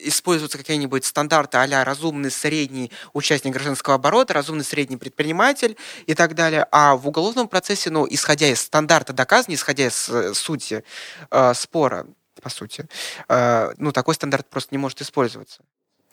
используются какие-нибудь стандарты а разумный средний участник гражданского оборота, разумный средний предприниматель и так далее. А в уголовном процессе, ну, исходя из стандарта доказания, исходя из э, сути э, спора, по сути, э, ну, такой стандарт просто не может использоваться.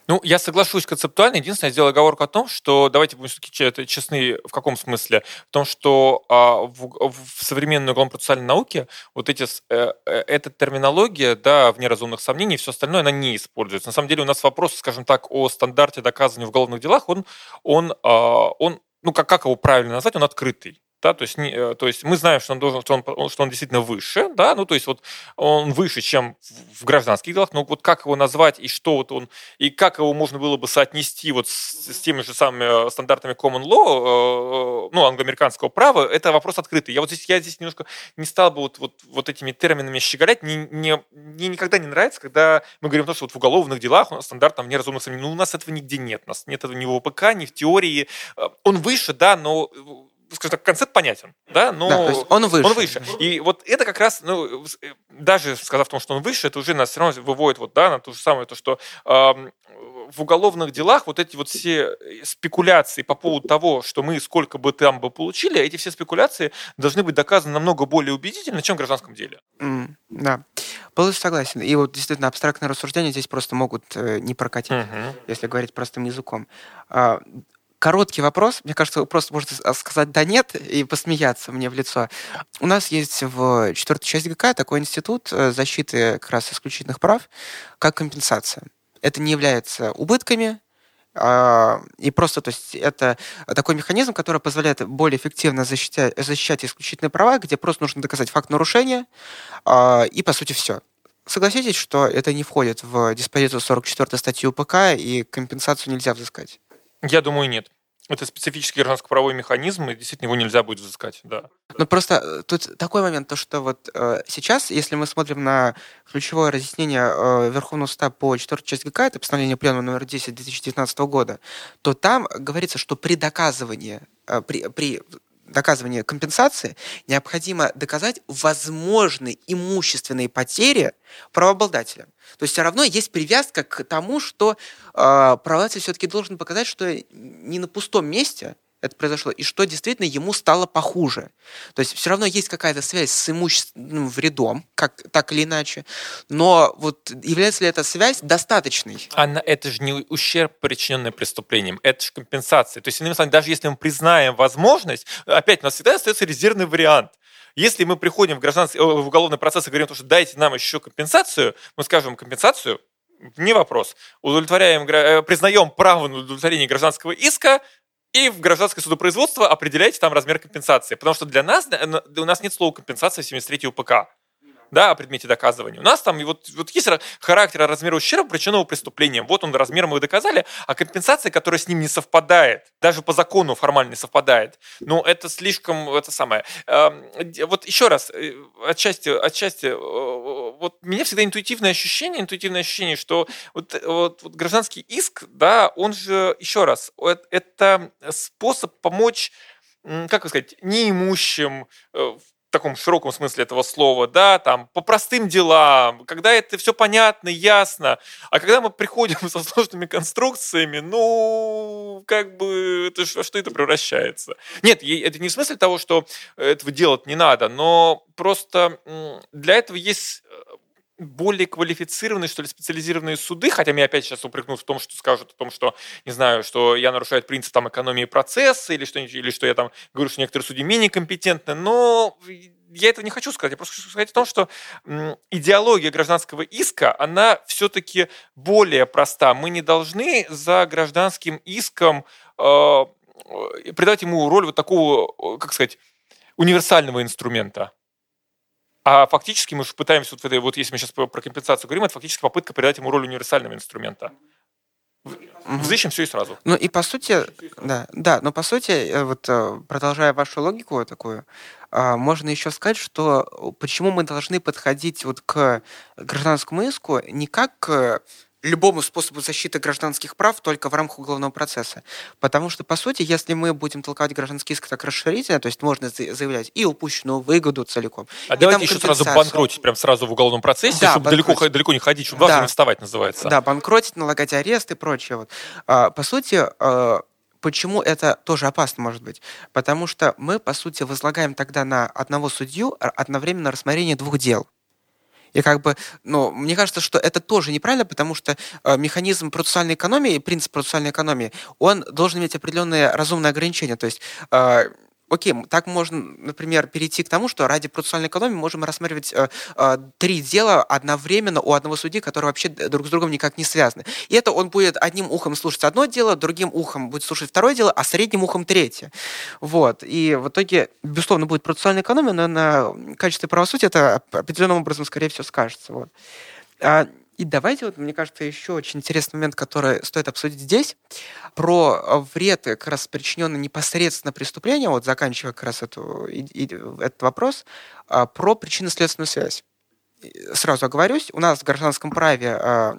Ну, я соглашусь концептуально. Единственное, я сделал оговорку о том, что давайте будем все-таки честны в каком смысле? В том, что а, в, в современной уголовно-процессуальной науке вот эти, э, э, эта терминология, да, вне разумных сомнений, все остальное, она не используется. На самом деле у нас вопрос, скажем так, о стандарте доказывания в уголовных делах, он, он, а, он ну, как, как его правильно назвать, он открытый. Да, то есть, не, э, то есть мы знаем, что он должен, что он, что он действительно выше, да, ну то есть вот он выше, чем в гражданских делах, но вот как его назвать и что вот он и как его можно было бы соотнести вот с, с теми же самыми э, стандартами common law, э, ну англоамериканского права, это вопрос открытый. Я вот здесь я здесь немножко не стал бы вот вот, вот этими терминами щеголять, мне, не, мне никогда не нравится, когда мы говорим о том, что вот в уголовных делах у нас стандарт там неразумных ну у нас этого нигде нет, у нас нет этого ни в ОПК, ни в теории, он выше, да, но скажем так, концепт понятен, да, но да, он выше. Он выше. И вот это как раз, ну, даже сказав о том, что он выше, это уже нас все равно выводит вот, да, на то же самое, то, что э, в уголовных делах вот эти вот все спекуляции по поводу того, что мы сколько бы там бы получили, эти все спекуляции должны быть доказаны намного более убедительно, чем в гражданском деле. Mm, да, полностью согласен. И вот действительно абстрактные рассуждения здесь просто могут э, не прокатить, uh-huh. если говорить простым языком. Короткий вопрос. Мне кажется, вы просто можете сказать «да, нет» и посмеяться мне в лицо. У нас есть в четвертой части ГК такой институт э, защиты как раз исключительных прав, как компенсация. Это не является убытками, а, и просто, то есть, это такой механизм, который позволяет более эффективно защищать, защищать исключительные права, где просто нужно доказать факт нарушения, а, и, по сути, все. Согласитесь, что это не входит в диспозицию 44 статьи УПК, и компенсацию нельзя взыскать? Я думаю, нет. Это специфический гражданско-правовой механизм, и действительно его нельзя будет взыскать, да. Ну просто э, тут такой момент, то что вот э, сейчас, если мы смотрим на ключевое разъяснение э, Верховного суда по 4 части ГК, это постановление Пленума номер 10 2019 года, то там говорится, что при доказывании, э, при, при доказывания компенсации необходимо доказать возможные имущественные потери правообладателя. То есть все равно есть привязка к тому, что э, правообладатель все-таки должен показать, что не на пустом месте это произошло, и что действительно ему стало похуже. То есть все равно есть какая-то связь с имущественным вредом, как, так или иначе, но вот является ли эта связь достаточной? Анна, это же не ущерб, причиненный преступлением, это же компенсация. То есть, иными словами, даже если мы признаем возможность, опять у нас всегда остается резервный вариант. Если мы приходим в, гражданский, в уголовный процесс и говорим, что дайте нам еще компенсацию, мы скажем компенсацию, не вопрос. Удовлетворяем, э, признаем право на удовлетворение гражданского иска, и в гражданское судопроизводство определяйте там размер компенсации. Потому что для нас, у нас нет слова компенсация в 73 УПК да, о предмете доказывания. У нас там вот, вот есть характер размера ущерба, причиненного преступлением. Вот он размер мы доказали, а компенсация, которая с ним не совпадает, даже по закону формально не совпадает, ну, это слишком, это самое. Эм, вот еще раз, э, отчасти, отчасти, э, вот меня всегда интуитивное ощущение, интуитивное ощущение, что вот, вот, вот гражданский иск, да, он же, еще раз, это способ помочь как сказать, неимущим, э, в таком широком смысле этого слова, да, там, по простым делам, когда это все понятно, ясно, а когда мы приходим со сложными конструкциями, ну, как бы, это, что, что это превращается? Нет, это не в смысле того, что этого делать не надо, но просто для этого есть э, более квалифицированные, что ли, специализированные суды, хотя меня опять сейчас упрекнут в том, что скажут о том, что, не знаю, что я нарушаю принцип там экономии процесса, или что, или что я там говорю, что некоторые судьи менее компетентны, но я этого не хочу сказать. Я просто хочу сказать о том, что идеология гражданского иска, она все-таки более проста. Мы не должны за гражданским иском э, придать ему роль вот такого, как сказать, универсального инструмента. А фактически мы же пытаемся, вот, вот если мы сейчас про компенсацию говорим, это фактически попытка передать ему роль универсального инструмента. Взыщем все и сразу. Ну и по сути, да, да, но по сути, э, вот э, продолжая вашу логику такую, а, можно еще сказать, что почему мы должны подходить вот к гражданскому иску не как к любому способу защиты гражданских прав только в рамках уголовного процесса. Потому что, по сути, если мы будем толковать гражданский иск так расширительно, то есть можно заявлять и упущенную выгоду целиком. А давайте еще сразу банкротить, прям сразу в уголовном процессе, да, чтобы далеко, далеко не ходить, чтобы да. не вставать, называется. Да, банкротить, налагать арест и прочее. Вот. А, по сути, а, Почему это тоже опасно может быть? Потому что мы, по сути, возлагаем тогда на одного судью одновременно рассмотрение двух дел. И как бы, ну, мне кажется, что это тоже неправильно, потому что э, механизм процессуальной экономии, принцип процессуальной экономии, он должен иметь определенные разумные ограничения. То есть э, окей, так можно, например, перейти к тому, что ради процессуальной экономии можем рассматривать э, э, три дела одновременно у одного судьи, которые вообще друг с другом никак не связаны. И это он будет одним ухом слушать одно дело, другим ухом будет слушать второе дело, а средним ухом третье. Вот. И в итоге, безусловно, будет процессуальная экономия, но на качестве правосудия это определенным образом, скорее всего, скажется. Вот. И давайте, вот, мне кажется, еще очень интересный момент, который стоит обсудить здесь, про вред, как раз причиненный непосредственно преступлением, вот заканчивая как раз эту, и, и, этот вопрос, а, про причинно-следственную связь. Сразу оговорюсь, у нас в гражданском праве а,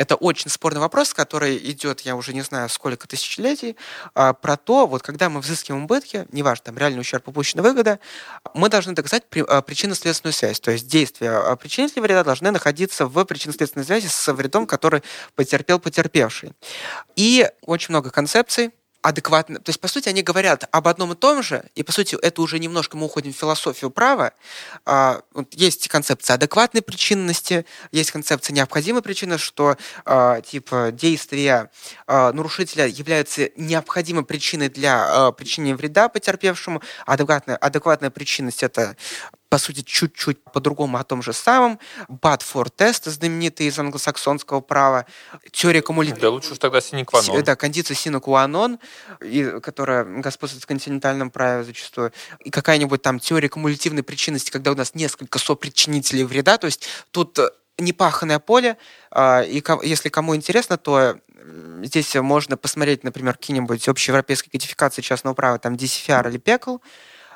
это очень спорный вопрос, который идет, я уже не знаю, сколько тысячелетий, а, про то, вот когда мы взыскиваем убытки, неважно, там реальный ущерб, упущенная выгода, мы должны доказать а, причинно-следственную связь. То есть действия а, причинителя вреда должны находиться в причинно-следственной связи с вредом, который потерпел потерпевший. И очень много концепций, адекватно. То есть, по сути, они говорят об одном и том же, и, по сути, это уже немножко мы уходим в философию права. А, есть концепция адекватной причинности, есть концепция необходимой причины, что а, типа действия а, нарушителя являются необходимой причиной для причинения вреда потерпевшему. Адекватная, адекватная причинность это по сути, чуть-чуть по-другому о том же самом. For тест, знаменитый из англосаксонского права. Теория кумулятивной... Да лучше уж тогда синекванон. Да, кондиция синекуанон, которая господствует в континентальном праве зачастую. И какая-нибудь там теория кумулятивной причинности, когда у нас несколько сопричинителей вреда. То есть тут непаханное поле, а, и если кому интересно, то здесь можно посмотреть, например, какие-нибудь общеевропейские кодификации частного права, там DCFR или PECL,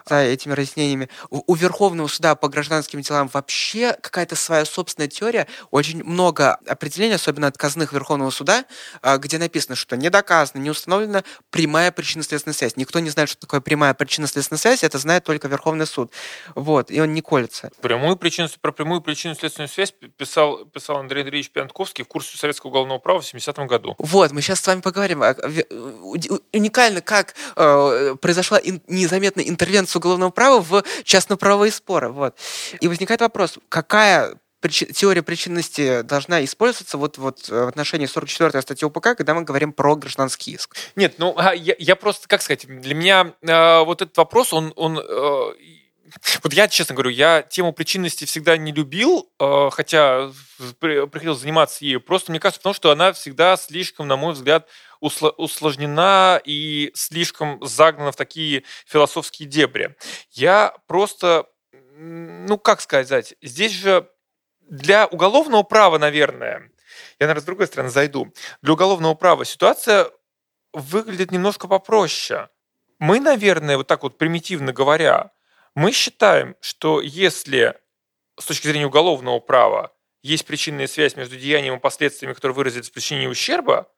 за этими разъяснениями. У Верховного суда по гражданским делам вообще какая-то своя собственная теория. Очень много определений, особенно отказных Верховного суда, а, где написано, что не доказано, не установлена прямая причинно-следственная связь. Никто не знает, что такое прямая причинно-следственная связь, это знает только Верховный суд. Вот, и он не колется. Прямую причину, про прямую причинно-следственную связь писал, писал Андрей Андреевич Пьянковский в курсе советского уголовного права в 70-м году. Вот, мы сейчас с вами поговорим. Уникально, как э, произошла ин- незаметная интервенция с уголовного права в частно-правовые споры. Вот. И возникает вопрос, какая теория причинности должна использоваться вот, вот в отношении 44 статьи УПК, когда мы говорим про гражданский иск? Нет, ну а я, я просто, как сказать, для меня э, вот этот вопрос, он, он э, вот я, честно говорю, я тему причинности всегда не любил, э, хотя приходилось заниматься ею. Просто мне кажется, потому что она всегда слишком, на мой взгляд, усложнена и слишком загнана в такие философские дебри. Я просто, ну как сказать, здесь же для уголовного права, наверное, я, наверное, с другой стороны зайду, для уголовного права ситуация выглядит немножко попроще. Мы, наверное, вот так вот примитивно говоря, мы считаем, что если с точки зрения уголовного права есть причинная связь между деянием и последствиями, которые выразятся в причинении ущерба,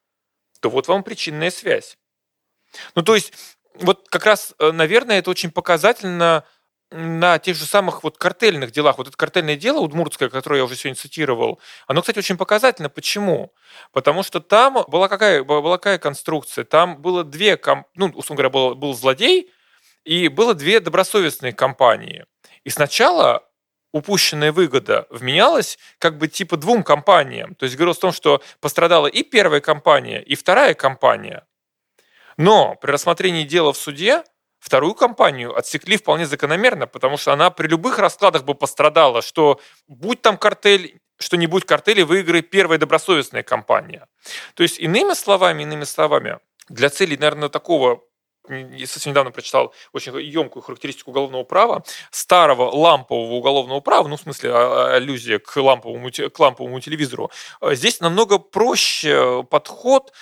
то вот вам причинная связь. Ну, то есть, вот как раз, э, наверное, это очень показательно на тех же самых вот картельных делах. Вот это картельное дело удмуртское, которое я уже сегодня цитировал, оно, кстати, очень показательно. Почему? Потому что там была какая, была какая конструкция? Там было две, ну, условно говоря, был, был злодей, и было две добросовестные компании. И сначала упущенная выгода вменялась как бы типа двум компаниям. То есть говорилось о том, что пострадала и первая компания, и вторая компания. Но при рассмотрении дела в суде вторую компанию отсекли вполне закономерно, потому что она при любых раскладах бы пострадала, что будь там картель, что не будь картели, выиграет первая добросовестная компания. То есть иными словами, иными словами, для целей, наверное, такого совсем недавно прочитал очень емкую характеристику уголовного права, старого лампового уголовного права, ну, в смысле, а, а, аллюзия к ламповому, к ламповому телевизору. А, здесь намного проще подход,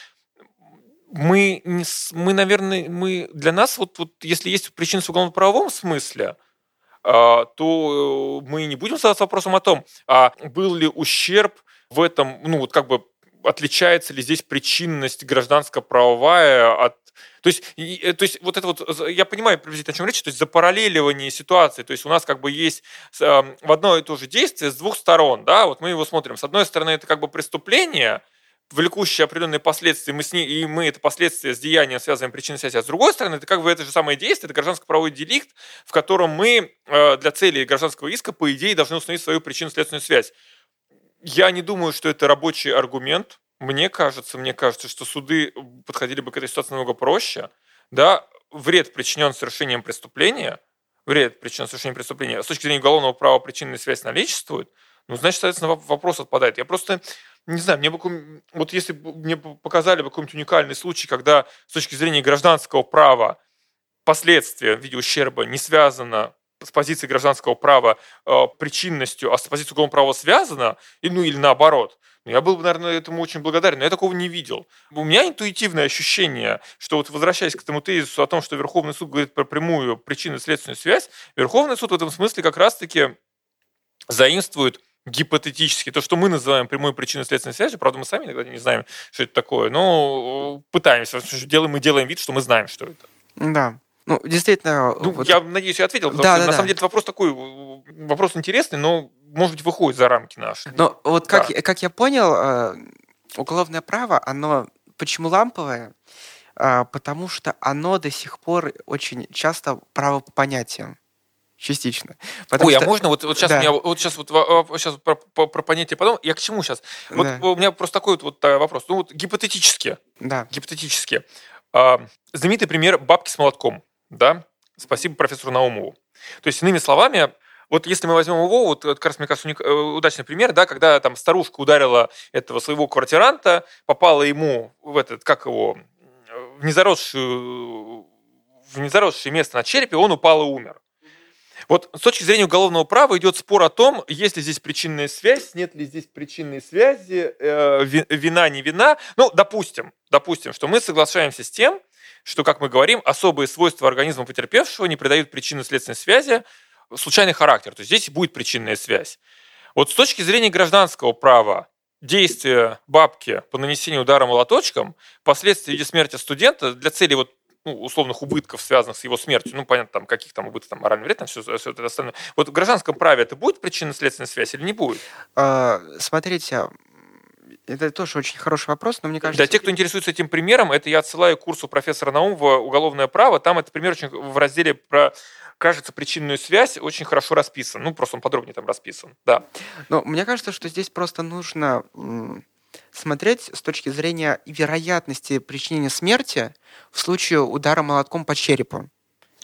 мы, не, мы наверное, мы, для нас, вот, вот если есть причина в уголовно-правовом смысле, то мы не будем задаваться вопросом о том, а был ли ущерб в этом, ну, вот как бы отличается ли здесь причинность гражданско-правовая от то есть, и, э, то есть вот это вот, я понимаю приблизительно о чем речь, то есть за параллеливание ситуации, то есть у нас как бы есть в одно и то же действие с двух сторон, да, вот мы его смотрим. С одной стороны, это как бы преступление, влекущие определенные последствия, мы с ней, и мы это последствия с деянием связываем причинной связи. А с другой стороны, это как бы это же самое действие, это гражданско-правовой деликт, в котором мы э, для цели гражданского иска, по идее, должны установить свою причинно-следственную связь. Я не думаю, что это рабочий аргумент, мне кажется, мне кажется, что суды подходили бы к этой ситуации намного проще. Да, вред причинен совершением преступления, вред причинен совершением преступления, с точки зрения уголовного права причинная связь наличествует, ну, значит, соответственно, вопрос отпадает. Я просто не знаю, мне бы, вот если бы мне показали бы какой-нибудь уникальный случай, когда с точки зрения гражданского права последствия в виде ущерба не связано с позиции гражданского права э, причинностью, а с позиции уголовного права связано, и, ну или наоборот, я был бы, наверное, этому очень благодарен, но я такого не видел. У меня интуитивное ощущение, что вот возвращаясь к этому тезису о том, что Верховный суд говорит про прямую причинно-следственную связь, Верховный суд в этом смысле как раз-таки заимствует гипотетически, то, что мы называем прямой причиной следственной связью, правда, мы сами иногда не знаем, что это такое, но пытаемся, делаем, мы делаем вид, что мы знаем, что это. Да. Ну, действительно... Ну, вот... Я надеюсь, я ответил, потому да, что, да, на да. самом деле, это вопрос такой, вопрос интересный, но, может быть, выходит за рамки наши. Но вот да. как, как я понял, э, уголовное право, оно почему ламповое? Э, потому что оно до сих пор очень часто право по понятиям частично. Потому Ой, а что... а можно вот, вот сейчас да. меня вот сейчас вот сейчас про, про, про понятие потом. Я к чему сейчас? Вот да. у меня просто такой вот, вот вопрос. Ну вот гипотетически. Да. Гипотетически. А, знаменитый пример бабки с молотком. Да? Спасибо профессору Наумову. То есть, иными словами, вот если мы возьмем его, вот как раз, мне кажется, э, удачный пример, да, когда там старушка ударила этого своего квартиранта, попала ему в этот, как его, в незаросшую в незаросшее место на черепе, он упал и умер. Вот с точки зрения уголовного права идет спор о том, есть ли здесь причинная связь, нет ли здесь причинной связи, э, вина, не вина. Ну, допустим, допустим, что мы соглашаемся с тем, что, как мы говорим, особые свойства организма потерпевшего не придают причинно-следственной связи случайный характер. То есть здесь будет причинная связь. Вот с точки зрения гражданского права, действия бабки по нанесению удара молоточком, последствия в виде смерти студента для цели вот ну, условных убытков, связанных с его смертью, ну, понятно, там, каких там убытков, там, моральный вред, там, все, все это остальное. Вот в гражданском праве это будет причинно-следственная связь или не будет? А, смотрите, это тоже очень хороший вопрос, но мне кажется... Для тех, кто интересуется этим примером, это я отсылаю к курсу профессора Наумова «Уголовное право». Там этот пример очень в разделе про кажется, причинную связь очень хорошо расписан. Ну, просто он подробнее там расписан, да. Но мне кажется, что здесь просто нужно смотреть с точки зрения вероятности причинения смерти в случае удара молотком по черепу.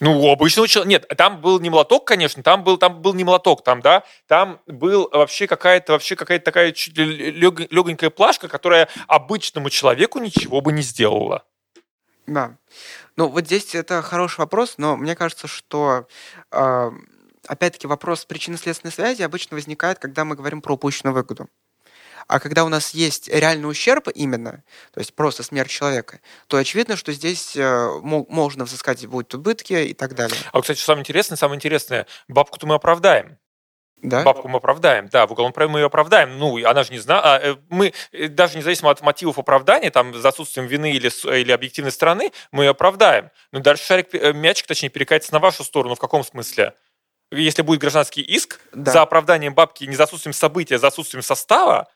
Ну, обычного человека... Нет, там был не молоток, конечно, там был, там был не молоток, там, да, там был вообще какая-то вообще какая-то такая чуть легонькая плашка, которая обычному человеку ничего бы не сделала. Да. Ну, вот здесь это хороший вопрос, но мне кажется, что э, опять-таки вопрос причинно-следственной связи обычно возникает, когда мы говорим про упущенную выгоду. А когда у нас есть реальный ущерб именно, то есть просто смерть человека, то очевидно, что здесь э, можно взыскать будет убытки и так далее. А, кстати, самое интересное, самое интересное, бабку-то мы оправдаем. Да? Бабку мы оправдаем, да, в уголовном праве мы ее оправдаем. Ну, она же не знает, а, э, мы э, даже независимо от мотивов оправдания, там, за отсутствием вины или, или объективной стороны, мы ее оправдаем. Но дальше шарик, мячик, точнее, перекатится на вашу сторону. В каком смысле? Если будет гражданский иск да. за оправданием бабки не за отсутствием события, а за отсутствием состава,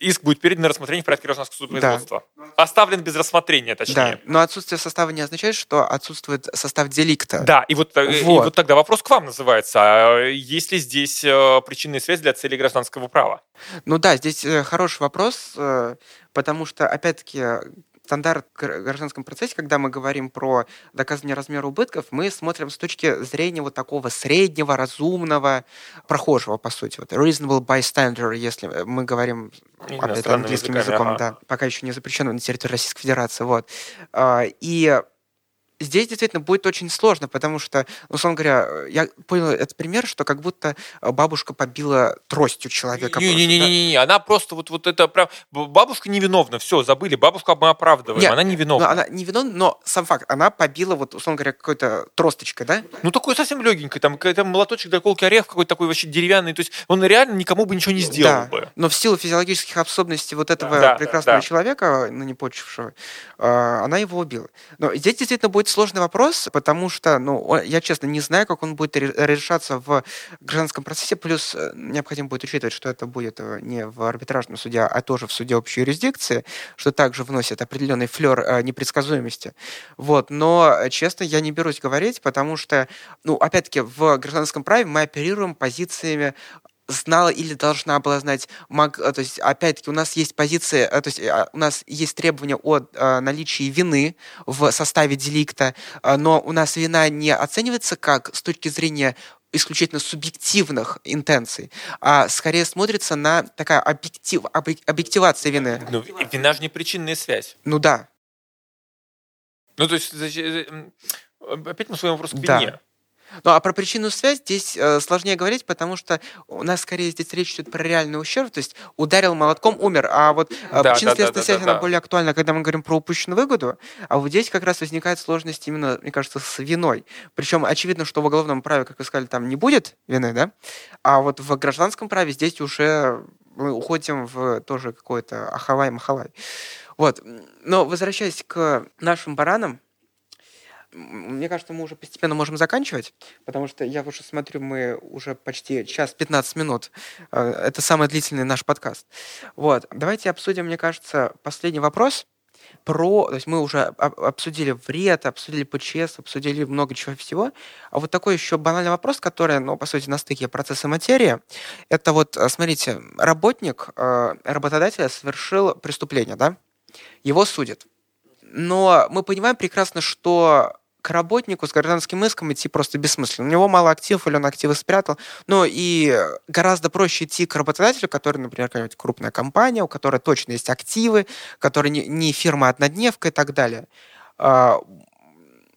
иск будет передан на рассмотрение в порядке гражданского судопроизводства. Да. Оставлен без рассмотрения, точнее. Да, но отсутствие состава не означает, что отсутствует состав деликта. Да, и вот, вот. Э, и вот тогда вопрос к вам называется. А есть ли здесь э, причинная связь для целей гражданского права? Ну да, здесь э, хороший вопрос, потому что, опять-таки, стандарт в гражданском процессе, когда мы говорим про доказывание размера убытков, мы смотрим с точки зрения вот такого среднего, разумного, прохожего, по сути. Вот reasonable bystander, если мы говорим опять английским языком, ага. да, пока еще не запрещено на территории Российской Федерации. Вот. А, и здесь действительно будет очень сложно, потому что, условно говоря, я понял этот пример, что как будто бабушка побила тростью человека. Не-не-не, да? она просто вот, вот это прям... Бабушка невиновна, все, забыли, бабушку мы оправдываем, Нет, она невиновна. Она невиновна, но сам факт, она побила, вот, условно говоря, какой-то тросточкой, да? Ну, такой совсем легенький, там, там молоточек для колки орех какой-то такой вообще деревянный, то есть он реально никому бы ничего не сделал да, бы. но в силу физиологических особенностей вот этого да, прекрасного да, да. человека, ну, не почившего, а, она его убила. Но здесь действительно будет сложный вопрос, потому что, ну, я честно не знаю, как он будет решаться в гражданском процессе, плюс э, необходимо будет учитывать, что это будет э, не в арбитражном суде, а тоже в суде общей юрисдикции, что также вносит определенный флер э, непредсказуемости. Вот, но, честно, я не берусь говорить, потому что, ну, опять-таки, в гражданском праве мы оперируем позициями знала или должна была знать, мог, то есть, опять-таки, у нас есть позиция, то есть, у нас есть требования о наличии вины в составе деликта, но у нас вина не оценивается как с точки зрения исключительно субъективных интенций, а скорее смотрится на такая объектив, объективация вины. Ну, вина же не причинная связь. Ну да. Ну, то есть, э, опять мы свой вопрос к вине. Да. Ну а про причинную связь здесь э, сложнее говорить, потому что у нас скорее здесь речь идет про реальный ущерб, то есть ударил молотком, умер. А вот э, да, причинно-следственная да, да, связь, да, да, она более актуальна, когда мы говорим про упущенную выгоду, а вот здесь как раз возникает сложность именно, мне кажется, с виной. Причем очевидно, что в уголовном праве, как вы сказали, там не будет вины, да? А вот в гражданском праве здесь уже мы уходим в тоже какой-то ахалай-махалай. Вот. Но возвращаясь к нашим баранам, мне кажется, мы уже постепенно можем заканчивать, потому что я уже смотрю, мы уже почти час 15 минут. Э, это самый длительный наш подкаст. Вот. Давайте обсудим, мне кажется, последний вопрос про... То есть мы уже обсудили вред, обсудили ПЧС, обсудили много чего всего. А вот такой еще банальный вопрос, который, ну, по сути, на стыке процесса материи. Это вот, э, смотрите, работник э, работодателя совершил преступление, да? Его судят. Но мы понимаем прекрасно, что к работнику с гражданским иском идти просто бессмысленно. У него мало активов, или он активы спрятал. Но и гораздо проще идти к работодателю, который, например, какая-нибудь крупная компания, у которой точно есть активы, который не, не фирма-однодневка и так далее. А,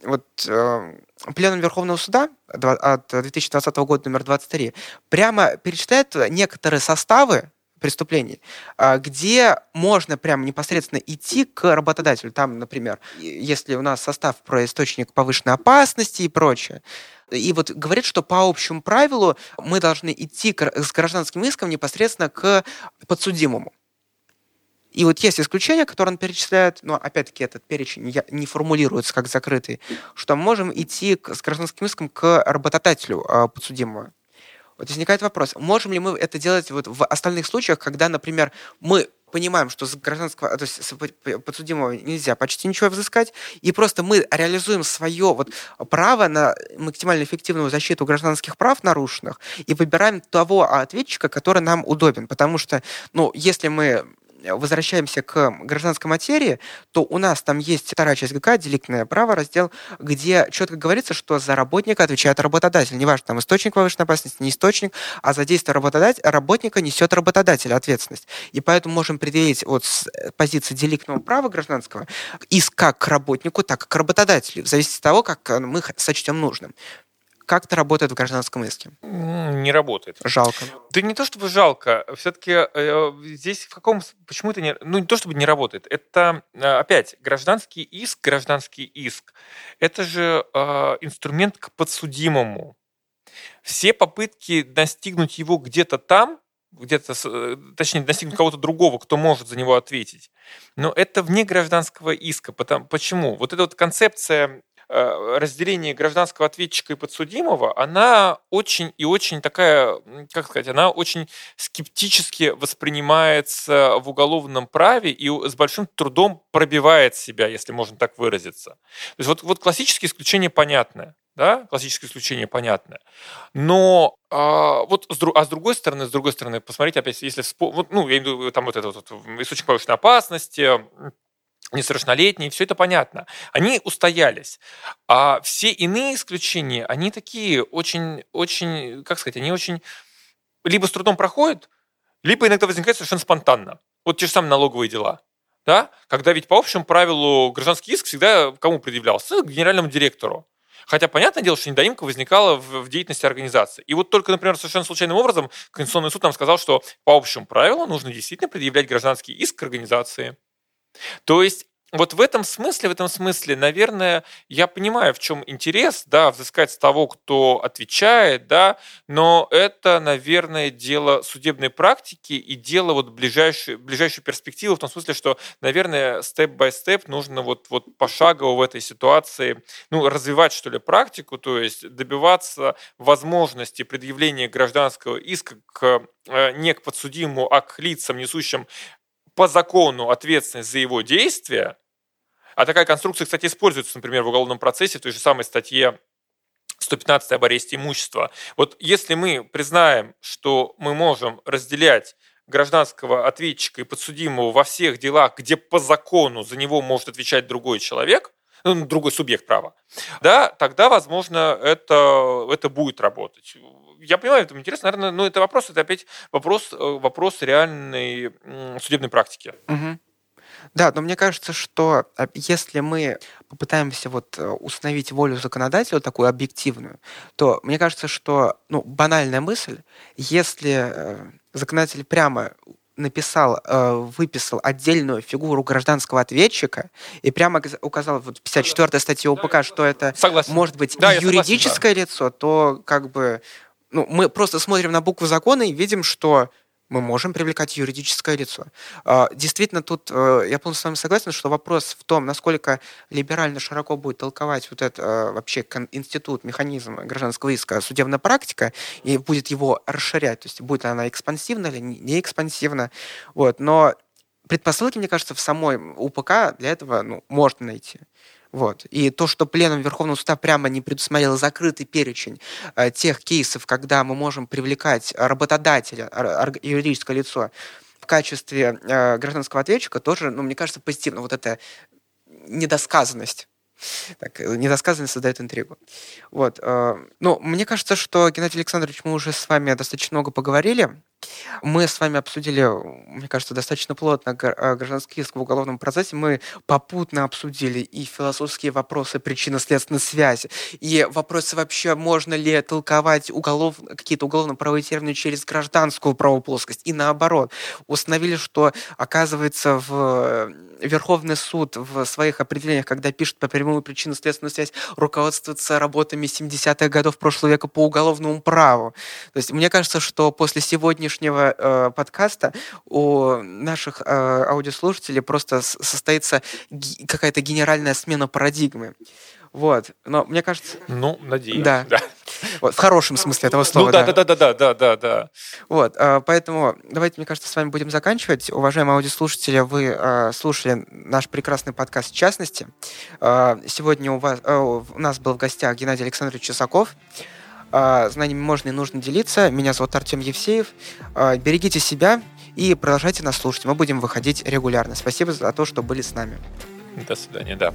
вот э, Пленум Верховного Суда от 2020 года номер 23 прямо перечисляет некоторые составы преступлений, а, где можно прямо непосредственно идти к работодателю. Там, например, если у нас состав про источник повышенной опасности и прочее, и вот говорит, что по общему правилу мы должны идти с гражданским иском непосредственно к подсудимому. И вот есть исключения, которые он перечисляет, но опять-таки этот перечень не формулируется как закрытый, что мы можем идти с гражданским иском к работодателю а, подсудимого. Вот возникает вопрос, можем ли мы это делать вот в остальных случаях, когда, например, мы понимаем, что с гражданского, то есть с подсудимого нельзя почти ничего взыскать, и просто мы реализуем свое вот право на максимально эффективную защиту гражданских прав нарушенных и выбираем того ответчика, который нам удобен. Потому что, ну, если мы возвращаемся к гражданской материи, то у нас там есть вторая часть ГК, деликтное право, раздел, где четко говорится, что за работника отвечает работодатель. Неважно, там источник повышенной опасности, не источник, а за действие работодатель, работника несет работодатель ответственность. И поэтому можем предъявить вот с позиции деликтного права гражданского иск как к работнику, так и к работодателю, в зависимости от того, как мы сочтем нужным как это работает в гражданском иске? Не работает. Жалко. Да не то чтобы жалко, все-таки э, здесь в каком почему это не ну не то чтобы не работает, это э, опять гражданский иск, гражданский иск, это же э, инструмент к подсудимому. Все попытки достигнуть его где-то там, где-то, э, точнее, достигнуть кого-то другого, кто может за него ответить. Но это вне гражданского иска. Потому, почему? Вот эта вот концепция Э, разделение гражданского ответчика и подсудимого, она очень и очень такая, как сказать, она очень скептически воспринимается в уголовном праве и с большим трудом пробивает себя, если можно так выразиться. То есть вот, вот классические исключения понятны. Да, классическое исключение понятное. Но а, вот с, а с другой стороны, с другой стороны, посмотрите опять, если вот, ну, я имею в виду там вот это вот, источник повышенной опасности, несовершеннолетние, все это понятно. Они устоялись. А все иные исключения, они такие очень, очень, как сказать, они очень либо с трудом проходят, либо иногда возникают совершенно спонтанно. Вот те же самые налоговые дела. Да? Когда ведь по общему правилу гражданский иск всегда кому предъявлялся? К генеральному директору. Хотя, понятное дело, что недоимка возникала в, деятельности организации. И вот только, например, совершенно случайным образом Конституционный суд нам сказал, что по общему правилу нужно действительно предъявлять гражданский иск к организации. То есть вот в этом смысле, в этом смысле, наверное, я понимаю, в чем интерес, да, взыскать с того, кто отвечает, да, но это, наверное, дело судебной практики и дело вот ближайшей, ближайшей перспективы в том смысле, что, наверное, степ-бай-степ нужно вот, вот пошагово в этой ситуации, ну, развивать, что ли, практику, то есть добиваться возможности предъявления гражданского иска к э, не к подсудимому, а к лицам, несущим по закону ответственность за его действия, а такая конструкция, кстати, используется, например, в уголовном процессе, в той же самой статье 115 об аресте имущества. Вот если мы признаем, что мы можем разделять гражданского ответчика и подсудимого во всех делах, где по закону за него может отвечать другой человек, ну, другой субъект права, да, тогда, возможно, это, это будет работать. Я понимаю, это интересно, наверное, но это вопрос, это опять вопрос, э, вопрос реальной судебной практики. Угу. Да, но мне кажется, что а, если мы попытаемся вот э, установить волю законодателя, такую объективную, то мне кажется, что ну, банальная мысль, если э, законодатель прямо написал, выписал отдельную фигуру гражданского ответчика и прямо указал вот 54 статья УПК, что это согласен. может быть да, юридическое согласен, да. лицо, то как бы ну, мы просто смотрим на букву закона и видим, что мы можем привлекать юридическое лицо. А, действительно, тут э, я полностью с вами согласен, что вопрос в том, насколько либерально широко будет толковать вот этот э, вообще институт, механизм гражданского иска, судебная практика, и будет его расширять, то есть будет она экспансивна или не экспансивна. Вот. Но предпосылки, мне кажется, в самой УПК для этого ну, можно найти. Вот. И то, что пленум Верховного суда прямо не предусмотрел закрытый перечень э, тех кейсов, когда мы можем привлекать работодателя, юридическое лицо, в качестве э, гражданского ответчика, тоже, ну, мне кажется, позитивно. Вот эта недосказанность так, недосказанность создает интригу. Вот. Э, ну, мне кажется, что, Геннадий Александрович, мы уже с вами достаточно много поговорили. Мы с вами обсудили, мне кажется, достаточно плотно э, гражданский иск в уголовном процессе. Мы попутно обсудили и философские вопросы причинно-следственной связи, и вопросы вообще, можно ли толковать уголов, какие-то уголовно-правовые термины через гражданскую правовую плоскость, и наоборот. Установили, что, оказывается, в Верховный суд в своих определениях, когда пишет по прямую причинно-следственную связь, руководствуется работами 70-х годов прошлого века по уголовному праву. То есть мне кажется, что после сегодняшнего э, подкаста у наших э, аудиослушателей просто состоится какая-то генеральная смена парадигмы. Вот. Но мне кажется... Ну, надеюсь. Да. да. Вот, в хорошем смысле этого слова. Ну да, да, да, да, да, да, да. Вот, а, поэтому давайте, мне кажется, с вами будем заканчивать. Уважаемые аудиослушатели, вы а, слушали наш прекрасный подкаст в частности. А, сегодня у, вас, у нас был в гостях Геннадий Александрович Чесаков. Знаниями можно и нужно делиться. Меня зовут Артем Евсеев. Берегите себя и продолжайте нас слушать. Мы будем выходить регулярно. Спасибо за то, что были с нами. До свидания, да.